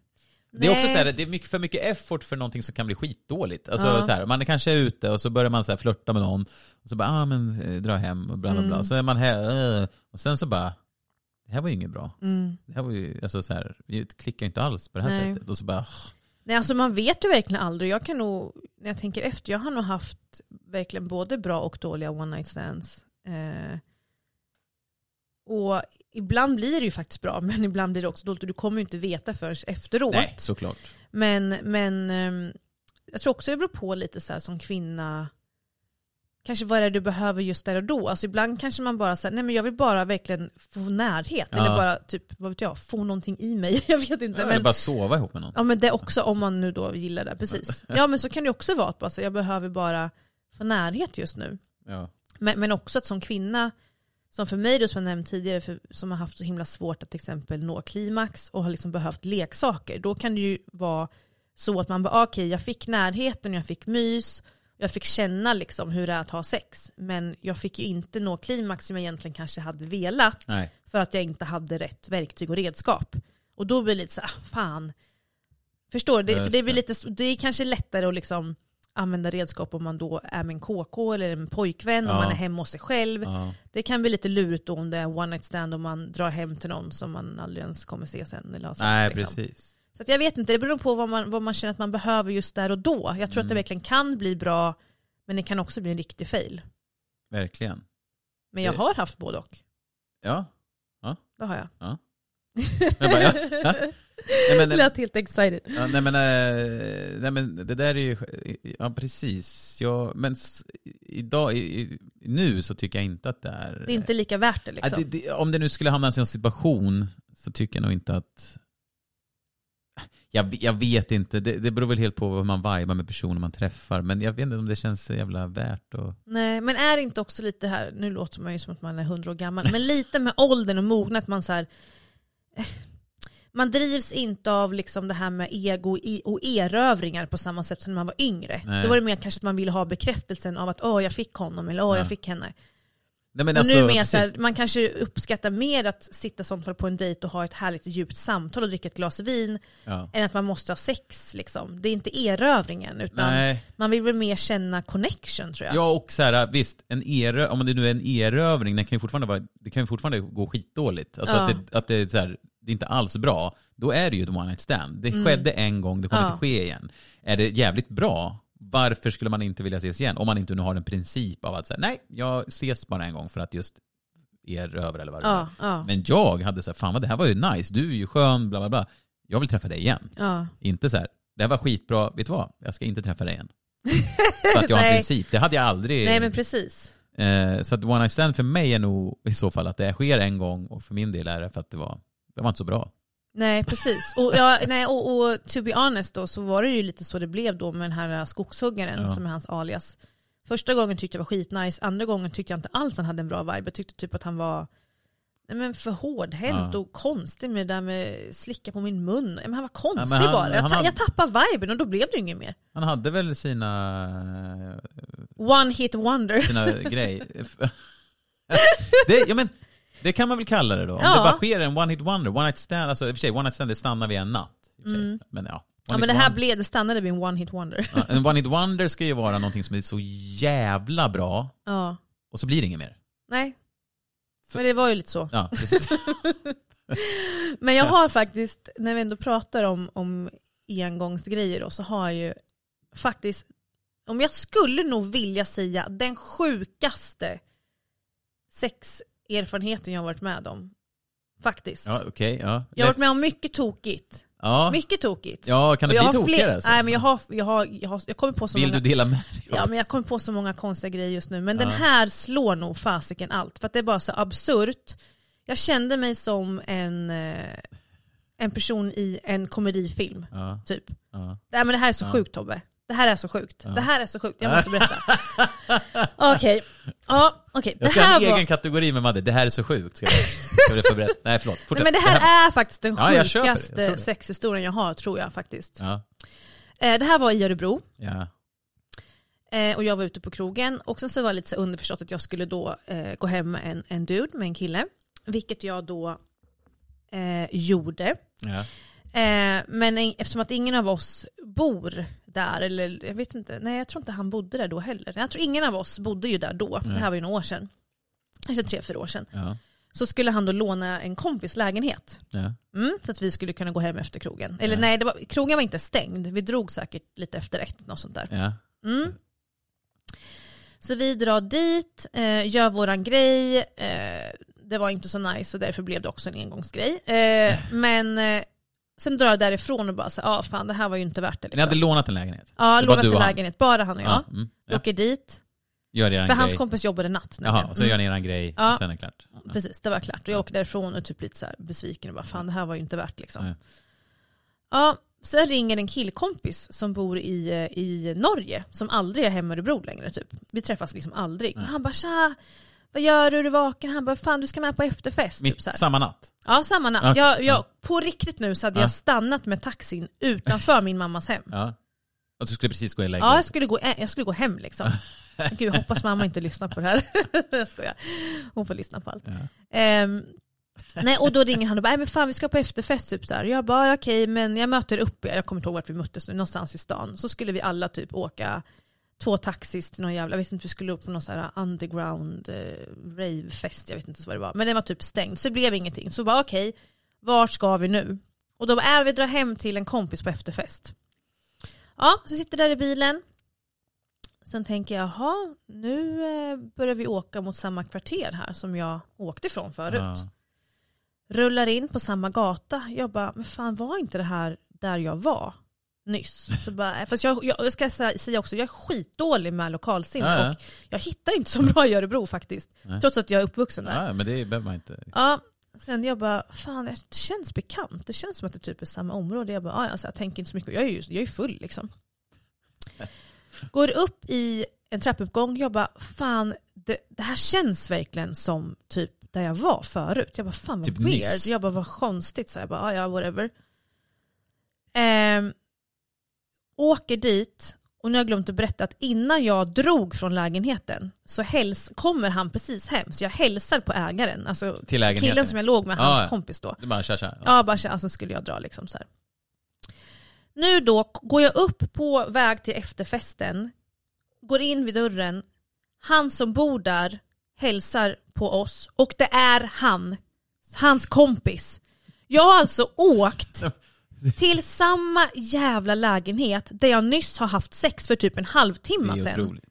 Det är också så här, det är mycket, för mycket effort för någonting som kan bli skitdåligt. Alltså, Ja. så här, man är kanske ute och så börjar man så här flörta med någon. Och så bara, ah, men eh, dra hem och bla bla bla. Mm. Så är man här, eh, och sen så bara, det här var ju inget bra. Mm. Det här var ju, alltså så här, vi klickar inte alls på det här Nej. sättet. Och så bara, Nej alltså man vet ju verkligen aldrig. Jag kan nog, när jag tänker efter, jag har nog haft verkligen både bra och dåliga one night stands. Eh, och ibland blir det ju faktiskt bra, men ibland blir det också dåligt och du kommer ju inte veta förrän efteråt. nej, såklart. Men, men ehm, jag tror också det beror på lite så här som kvinna, kanske vad det är du behöver just där och då. Alltså ibland kanske man bara säger nej men jag vill bara verkligen få närhet. Ja. Eller bara typ, vad vet jag, få någonting i mig. jag vet inte. Eller men, bara sova ihop med någon. Ja men det också, om man nu då gillar det. Precis. Ja men så kan det också vara, att bara, så jag behöver bara få närhet just nu. Ja. Men, men också att som kvinna, som för mig då som jag nämnt tidigare, för, som har haft så himla svårt att till exempel nå klimax och har liksom behövt leksaker, då kan det ju vara så att man bara, ah, okej jag fick närheten, jag fick mys, jag fick känna liksom hur det är att ha sex, men jag fick ju inte nå klimax som jag egentligen kanske hade velat, Nej. för att jag inte hade rätt verktyg och redskap. Och då blir det lite så här, ah, fan. Förstår du? Det, det, blir lite, det är kanske lättare att liksom använda redskap om man då är med en KK eller en pojkvän, om Ja. man är hemma hos sig själv. Ja. Det kan bli lite lurigt då om det är one night stand och man drar hem till någon som man aldrig ens kommer se sen. Eller sex, Nej, liksom. precis. Så jag vet inte, det beror på vad man, vad man känner att man behöver just där och då. Jag tror att det Mm. verkligen kan bli bra, men det kan också bli en riktig fail. Verkligen. Men jag Det- har haft både och. Ja. Det har jag. Ja. Jag bara, ja. Ja. Nej, men, Det lät helt excited. ja, nej, men, eh, nej men det där är ju, ja precis. Ja, men idag, nu så tycker jag inte att det är... Det är inte lika värt det liksom. Det, det, om det nu skulle hamna i en sån situation så tycker jag nog inte att... Jag, jag vet inte, det, det beror väl helt på vad man vibar med personer man träffar. Men jag vet inte om det känns så jävla värt att... Nej, men är det inte också lite här, nu låter man ju som att man är hundra år gammal, men lite med åldern och mognaden att man så här, eh, man drivs inte av liksom det här med ego och erövringar på samma sätt som när man var yngre. Nej. Då var det mer kanske att man ville ha bekräftelsen av att åh jag fick honom eller åh Ja. jag fick henne. Nej, men alltså, nu mer precis. så här, man kanske uppskattar mer att sitta sånt fall på en dejt och ha ett härligt djupt samtal och dricka ett glas vin Ja. än att man måste ha sex. Liksom. Det är inte erövringen utan Nej. man vill väl mer känna connection tror jag. Ja och så här, visst, en erö, om det nu är en erövring, den kan ju fortfarande, vara, det kan ju fortfarande gå skitdåligt. Alltså Ja. att, det, att det, är så här, det är inte alls bra. Då är det ju ett one night stand. Det skedde en gång, det kommer Mm. Ja. inte ske igen. Är det jävligt bra, varför skulle man inte vilja ses igen? Om man inte nu har en princip av att säga nej, jag ses bara en gång för att just erövra eller vad det Ja, ja, Men jag hade så här, fan vad det här var ju nice, du är ju skön, bla bla bla. Jag vill träffa dig igen. ja. Inte så här, det här var skitbra, vet du vad? Jag ska inte träffa dig igen. För att jag har en princip. Det hade jag aldrig. Nej men precis. Eh, så att one night stand för mig är nog i så fall att det sker en gång och för min del är det för att det var, det var inte så bra. Nej precis. Och, ja, nej, och, och to be honest då så var det ju lite så det blev då med den här skogshuggaren Ja. som är hans alias. Första gången tyckte jag var skitnice, andra gången tyckte jag inte alls han hade en bra vibe. Jag tyckte typ att han var Nej men för hårdhänt Ja. och konstig med det där med slicka på min mun. Men han var konstig han- bara. Jag, han jag tappade viben och då blev det ju inget mer. Han hade väl sina, One hit wonder. sina grejer. det, ja, men, det kan man väl kalla det då. Om Ja. det bara sker en one hit wonder, one night stand, alltså i och för sig, one night stand det stannar vid en natt. Mm. Men ja. Ja men det här wonder- blev, det stannade vid en one hit wonder. Ja, en one hit wonder ska ju vara någonting som är så jävla bra Ja. och så blir det inget mer. Nej. Men det var ju lite så. Ja. Men jag har faktiskt, när vi ändå pratar om, om engångsgrejer då, så har jag ju faktiskt, om jag skulle nog vilja säga den sjukaste sexerfarenheten jag har varit med om. Faktiskt. Ja, okej. ja. Jag har varit med om mycket tokigt. Ja. Mycket tokigt. ja, kan det bli tokigare? alltså? Nej men jag har, jag har, jag har jag kommer på så Vill många... du dela med dig? Ja men jag kommer på så många konstiga grejer just nu. Men Ja. den här slår nog fasiken allt. För att det är bara så absurt. Jag kände mig som en, eh, en person i en komedifilm. Ja, Typ. ja. Nej men det här är så sjukt Tobbe. Det här är så sjukt. Ja. Det här är så sjukt. Jag måste berätta. Okej. Ja, okej. Det Jag ska ha här en var... egen kategori med Madde, det här är så sjukt. Ska jag, ska berätta? Nej förlåt, Nej, men det här är faktiskt den Ja, jag det. Jag sjukaste tror det. sexhistorien jag har tror jag faktiskt. Ja, Eh, Det här var i Örebro. ja. Eh, och jag var ute på krogen och sen så var det lite så underförstått att jag skulle då eh, gå hem med en, en dude med en kille. Vilket jag då gjorde. ja. Men en, eftersom att ingen av oss bor där, eller jag vet inte, nej jag tror inte han bodde där då heller. Jag tror ingen av oss bodde ju där då, det här var ju några år sedan. Kanske tre, fyra år sedan. ja. Så skulle han då låna en kompis lägenhet. ja. Mm, så att vi skulle kunna gå hem efter krogen. Eller Ja. nej, var, krogen var inte stängd. Vi drog säkert lite efter ett, något sånt där. Mm. Så vi drar dit, eh, gör våran grej. Eh, det var inte så nice och därför blev det också en engångsgrej. Eh, men eh, sen drar jag därifrån och bara så ja ah, fan det här var ju inte värt det. Ni Liksom. hade lånat en lägenhet? ja, lånat en lägenhet, bara han och jag. Mm. Vi ja. åker dit, Gör för hans grej. kompis jobbade natt. Jaha, nämligen. så Mm. gör ni eran grej, Ja. och sen är det klart. Ja. Precis, det var klart. Och jag åker därifrån och typ lite så här besviken och bara fan det här var ju inte värt liksom. Ja, sen ringer en killkompis som bor i, eh, i Norge som aldrig är hemma i Örebro längre typ. Vi träffas liksom aldrig. Och han bara tja, vad gör du? Är du vaken? Han bara fan du ska med på efterfest. Mitt, Typ så här. samma natt? Ja, samma natt. Okej, Jag, jag, ja. På riktigt nu så hade Ja. jag stannat med taxin utanför min mammas hem. Ja. Att du skulle precis gå och lägga Ja, jag skulle gå, jag skulle gå hem liksom. Gud, jag hoppas mamma inte lyssnar på det här. jag skojar. Hon får lyssna på allt. Ja. Ehm, nej, och då ringer han och bara, "Nej, men fan vi ska på efterfest typ så här. Jag bara, okej men jag möter upp er, jag kommer inte ihåg vart vi möttes nu, någonstans i stan. Så skulle vi alla typ åka två taxis till någon jävla, jag vet inte, vi skulle upp på någon så här underground eh, ravefest, jag vet inte vad det var. Men den var typ stängd, så det blev ingenting. Så bara okej, vart ska vi nu? Och då äh, vi drar hem till en kompis på efterfest. Ja, så vi sitter där i bilen. Sen tänker jag, jaha, nu eh, börjar vi åka mot samma kvarter här som jag åkte ifrån förut. Ja. Rullar in på samma gata. Jag bara, men fan var inte det här där jag var nyss? Så bara, fast jag, jag ska sä- säga också, jag är skitdålig med lokalsinne Ja, ja. och jag hittar inte så bra i Örebro faktiskt. Nej. Trots att jag är uppvuxen där. ja, men det behöver man inte. Ja, sen jag bara, fan det känns bekant. Det känns som att det typ är samma område. Jag bara, ja, alltså, jag tänker inte så mycket. Jag är ju jag är full liksom. Går upp i en trappuppgång. Jag bara, fan det, det här känns verkligen som typ där jag var förut. Jag bara, fan vad Typ weird. nyss. Jag bara, vad konstigt. Så jag bara, ja, ja whatever. Ehm, åker dit och nu har jag glömt att berätta att innan jag drog från lägenheten så häls kommer han precis hem. Så jag hälsar på ägaren, alltså killen som jag låg med, Ja, hans ja. kompis då. Är bara tja tja. Ja, bara så- alltså skulle jag dra liksom så här. Nu då går jag upp på väg till efterfesten, går in vid dörren, han som bor där hälsar på oss och det är han, hans kompis. Jag har alltså åkt till samma jävla lägenhet där jag nyss har haft sex för typ en halvtimme Det är sedan. otroligt.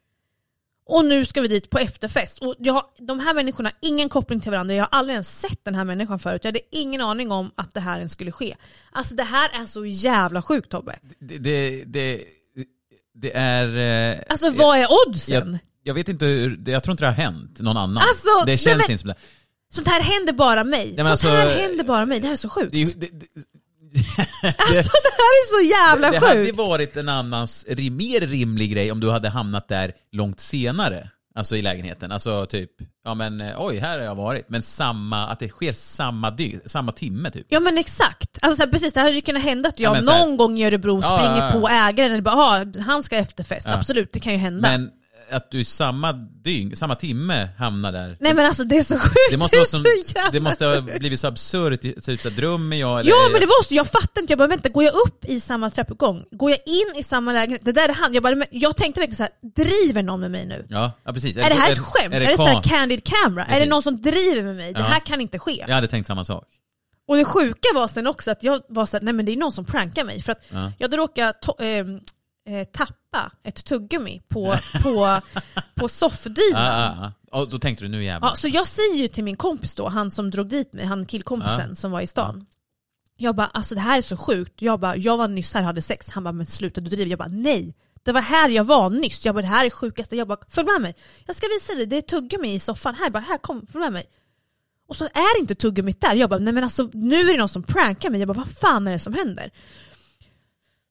Och nu ska vi dit på efterfest. Och jag, har- de här människorna har ingen koppling till varandra. Jag har aldrig ens sett den här människan förut. Jag hade ingen aning om att det här ens skulle ske. Alltså det här är så jävla sjukt Tobbe. Det, det, det, det är... eh, Alltså vad är oddsen? jag, jag vet inte hur, det- jag tror inte det har hänt någon annan. Alltså, det känns men- inte som det. Sånt här händer bara mig. men Sånt alltså- här händer bara mig. Det här är så sjukt. det, är ju- det, det, Alltså det här är så jävla det hade sjukt. varit en annans, mer rimlig grej om du hade hamnat där långt senare. Alltså i lägenheten. Alltså typ, ja men eh, oj, här har jag varit. Men samma, att det sker samma, dy, samma timme typ. Ja men exakt, alltså så här, precis det hade ju kunnat hända att jag Ja, här- någon gång i Örebro Ja, springer ja, på ägaren eller bara ah, han ska efterfest, absolut det kan ju hända. Men att du samma dygn, samma timme hamnar där. Nej men alltså det är så sjukt, det måste, vara är som, så det måste ha blivit så absurt, typ så drömmer jag eller? Ja men det var så, jag fattade inte, jag bara vänta, går jag upp i samma trappuppgång? Går jag in i samma lägenhet? Det där är han, jag, bara, jag tänkte verkligen så här: driver någon med mig nu? Ja, ja precis. Är det här ett skämt? Är det, så här ka- candid camera? Är det Precis. någon som driver med mig? Det Ja. här kan inte ske. Jag hade tänkt samma sak. Och det sjuka var sen också att jag var såhär, nej men det är någon som prankar mig. För att Ja. jag hade råkat to- ehm, eh, tappa ett tuggummi på, på, på soffdynan. Ja, ja. Och då tänkte du nu jävlar. Ja, så jag säger ju till min kompis då, han som drog dit mig, han killkompisen Ja. som var i stan. Jag bara, alltså det här är så sjukt. Jag bara, jag var nyss här och hade sex. Han bara, men sluta du driver. Jag bara, nej. Det var här jag var nyss. Jag bara, det här är sjukaste. Jag bara, följ med mig. Jag ska visa dig, det är tuggummi i soffan. Här, bara, här kom, följ med mig. Och så är inte tuggummit där. Jag bara, nej men alltså nu är det någon som prankar mig. Jag bara, vad fan är det som händer?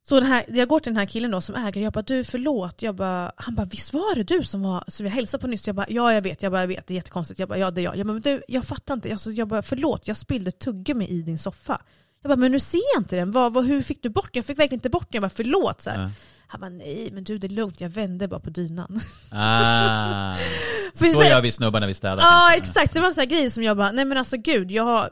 Så den här, jag går till den här killen då som äger, jag bara du förlåt, jag bara, han bara visst var det du som var, så vi hälsade på nyss, jag bara ja jag vet, jag bara jag vet, det är jättekonstigt, jag bara ja det är jag. Jag bara men du, jag fattar inte, alltså, jag bara förlåt, jag spillde tuggummi i din soffa. Jag bara men nu ser jag inte den, vad, vad, hur fick du bort den? Jag fick verkligen inte bort den, jag bara förlåt. Så här. Han bara nej men du det är lugnt, jag vände bara på dynan. Ah, så gör vi snubbar när vi städar. Ja säga. exakt, det var en sån här grej som jag bara, nej men alltså gud, jag har,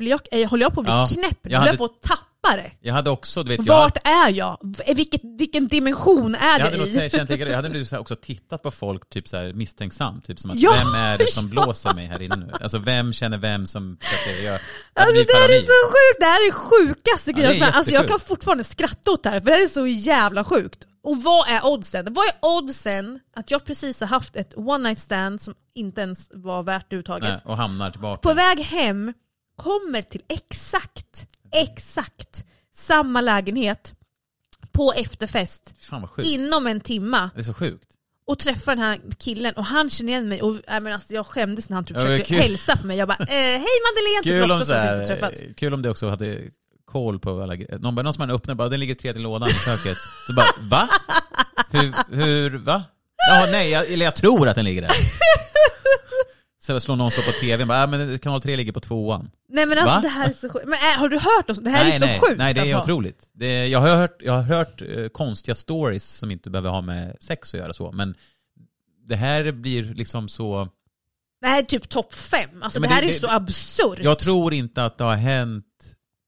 jag, eh, håller jag på att bli Ja, knäpp? jag Håller jag på att tappa det? Jag hade också, du vet, jag, Vart är jag? Vilket, vilken dimension är jag det hade nog i? känt lika- jag hade nog också tittat på folk typ så här misstänksamt, typ som att Ja, vem är det som ja. blåser mig här inne nu? Alltså vem känner vem som. Jag Alltså det här är så sjukt, det här är det sjukaste Ja, grejen. det är alltså jag kan fortfarande skratta åt det här för det här är så jävla sjukt. Och vad är oddsen? Vad är oddsen att jag precis har haft ett one night stand som inte ens var värt överhuvudtaget. Nej, och hamnar tillbaka. På väg hem, kommer till exakt, exakt samma lägenhet på efterfest Fan vad sjukt. inom en timma Det är så sjukt. och träffar den här killen och han känner igen mig och äh, men alltså, jag skämdes när han typ Ja, försökte kul. hälsa på mig. Jag bara eh, hej Madeleine, typ Kul om, så som här, inte träffats. kul om det också hade koll på alla grejer. Någon, bara, någon som man öppnar bara, den ligger tredje lådan i köket. Så bara, va? Hur, hur va? Ja, nej, jag, eller jag tror att den ligger där. Så slår någon så på tv, bara, ah, men kanal 3 ligger på tvåan. Nej men alltså Va? det här är så sjukt. Men äh, har du hört oss? Det här nej, är så nej, sjukt nej, det är alltså. otroligt. Det, jag har hört, jag har hört eh, konstiga stories som inte behöver ha med sex att göra så, men det här blir liksom så... Det här är typ topp fem. Alltså Ja, det här det- är så absurt. Jag tror inte att det har hänt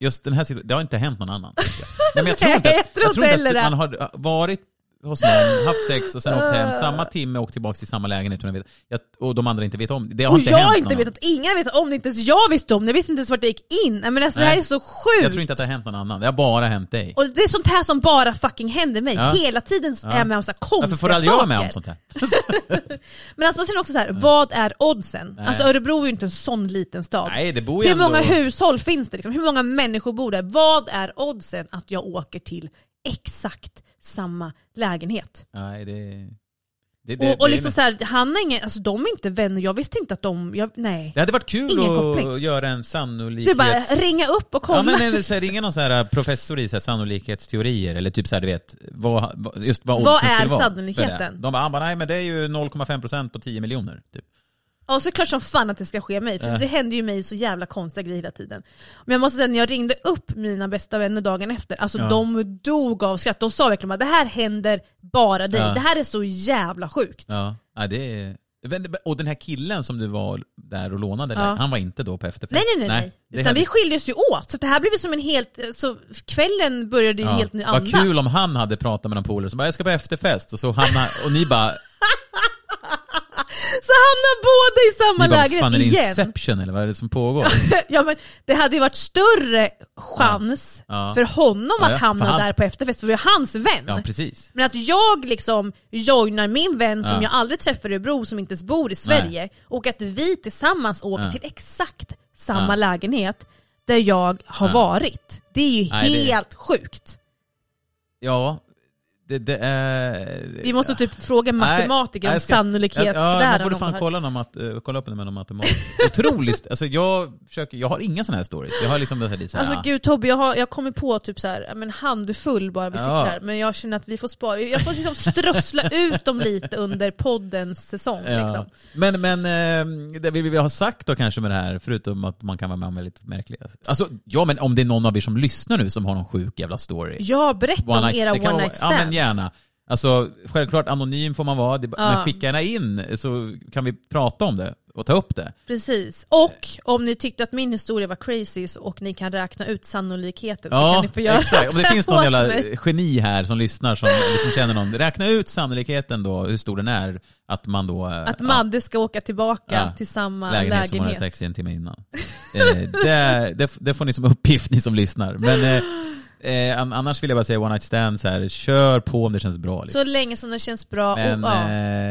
Just den här situationen, det har inte hänt någon annan. Nej, men jag tror inte, jag tror jag tror inte att man har varit hos någon, haft sex och sen åkt hem samma timme och åkt tillbaka till samma lägenhet utan att veta- jag, och de andra inte vet om det. Det har och inte jag hänt har inte någon vetat, ingen vet om det, inte ens jag visste om det, jag visste inte ens vart det gick in. Men alltså, det här är så sjukt. Jag tror inte att det har hänt någon annan, det har bara hänt dig. Och det är sånt här som bara fucking händer mig. Ja. Hela tiden är jag med om så konstiga Varför får aldrig jag med om saker. sånt här? Men alltså sen också så här, vad är oddsen? Nej. Alltså Örebro är ju inte en sån liten stad. Nej, det bor ju Hur ändå... många hushåll finns det? Liksom? Hur många människor bor där? Vad är oddsen att jag åker till exakt samma lägenhet? Nej, det... det, det och och liksom så här, han har ingen, alltså de är inte vänner, jag visste inte att de, jag, nej. Det hade varit kul Ingen att koppling. göra en är sannolikhets... bara ringa upp och kolla. Ja men eller så här, ringa någon så här professor i så här sannolikhetsteorier eller typ så här, du vet, vad, just vad Vad oddsen är skulle vara för sannolikheten? De bara, han bara, nej men det är ju 0,5% på 10 miljoner. Typ. Ja så klart som fan att det ska ske mig, för det händer ju mig så jävla konstiga grejer hela tiden. Men jag måste säga, när jag ringde upp mina bästa vänner dagen efter, alltså Ja. de dog av skratt. De sa verkligen att det här händer bara dig, Ja. det här är så jävla sjukt. Ja, ja det är... Och den här killen som du var där och lånade, Ja. han var inte då på efterfest? Nej nej nej, nej. det utan vi skildes ju åt. Så det här blev som en helt, så kvällen började ju Ja. helt ny anda. Vad kul om han hade pratat med någon polare som bara 'jag ska på efterfest' och så hamnar, och ni bara, Så hamnar båda i samma bara lägenhet fan är det igen. Inception eller vad är det som pågår? ja men det hade ju varit större chans Ja. för honom Ja, ja, att hamna han- där på efterfest, för vi är hans vän. Ja precis. Men att jag liksom joinar min vän som Ja. jag aldrig träffar i Örebro, som inte ens bor i Sverige, och att vi tillsammans åker Ja. till exakt samma Ja. lägenhet där jag har Ja. varit. Det är ju Nej, det- helt sjukt. Ja, det, det är... Vi måste typ fråga matematiker om jag ska- sannolikhetsläran. Ja, man borde om fan här. kolla, någon mat, eh, kolla upp det med någon matematik. Otroligt, alltså jag försöker, jag har inga sådana här stories. Jag har liksom det här lite såhär, Alltså gud Tobbe, jag har, jag kommer på typ så här, ja, men handfull bara vi sitter Ja. här, men jag känner att vi får spara, jag får liksom strössla ut dem lite under poddens säsong. Ja. Liksom. Men, men eh, det vill vi ha sagt då kanske med det här, förutom att man kan vara med om lite märkliga... Alltså, ja men om det är någon av er som lyssnar nu som har någon sjuk jävla story. Ja, berätta om era one night Ja stands. men gärna. Alltså självklart anonym får man vara, det, Ja. men skicka gärna in så kan vi prata om det och ta upp det. Precis. Och om ni tyckte att min historia var crazy och ni kan räkna ut sannolikheten så kan ni få göra exakt. Om det finns någon jävla mig. geni här som lyssnar som, som känner någon, räkna ut sannolikheten då, hur stor den är, att man då... eh, Att ja, Madde ska åka tillbaka Ja. till samma lägenhet som man hade lägenhet. sex i en timme innan. eh, det, det, det får ni som uppgift, ni som lyssnar. Men eh, eh, an- annars vill jag bara säga one night stands här, kör på om det känns bra. Liksom. Så länge som det känns bra. Men och, ja.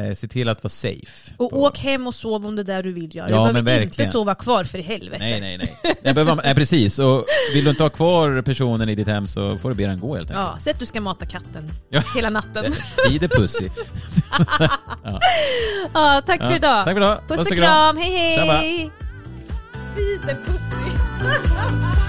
eh, se till att vara safe. och åk hem och sov om det där du vill göra. Ja, du behöver inte verkligen. sova kvar för i helvete. Nej, nej, nej. Jag behöver, nej, precis. Och vill du inte ha kvar personen i ditt hem så får du be den gå helt enkelt. Ja, säg att du ska mata katten Ja. hela natten. Feed the pussy. ja, tack för Ja, idag. tack för idag. Puss och kram, hej hej! Feed the pussy.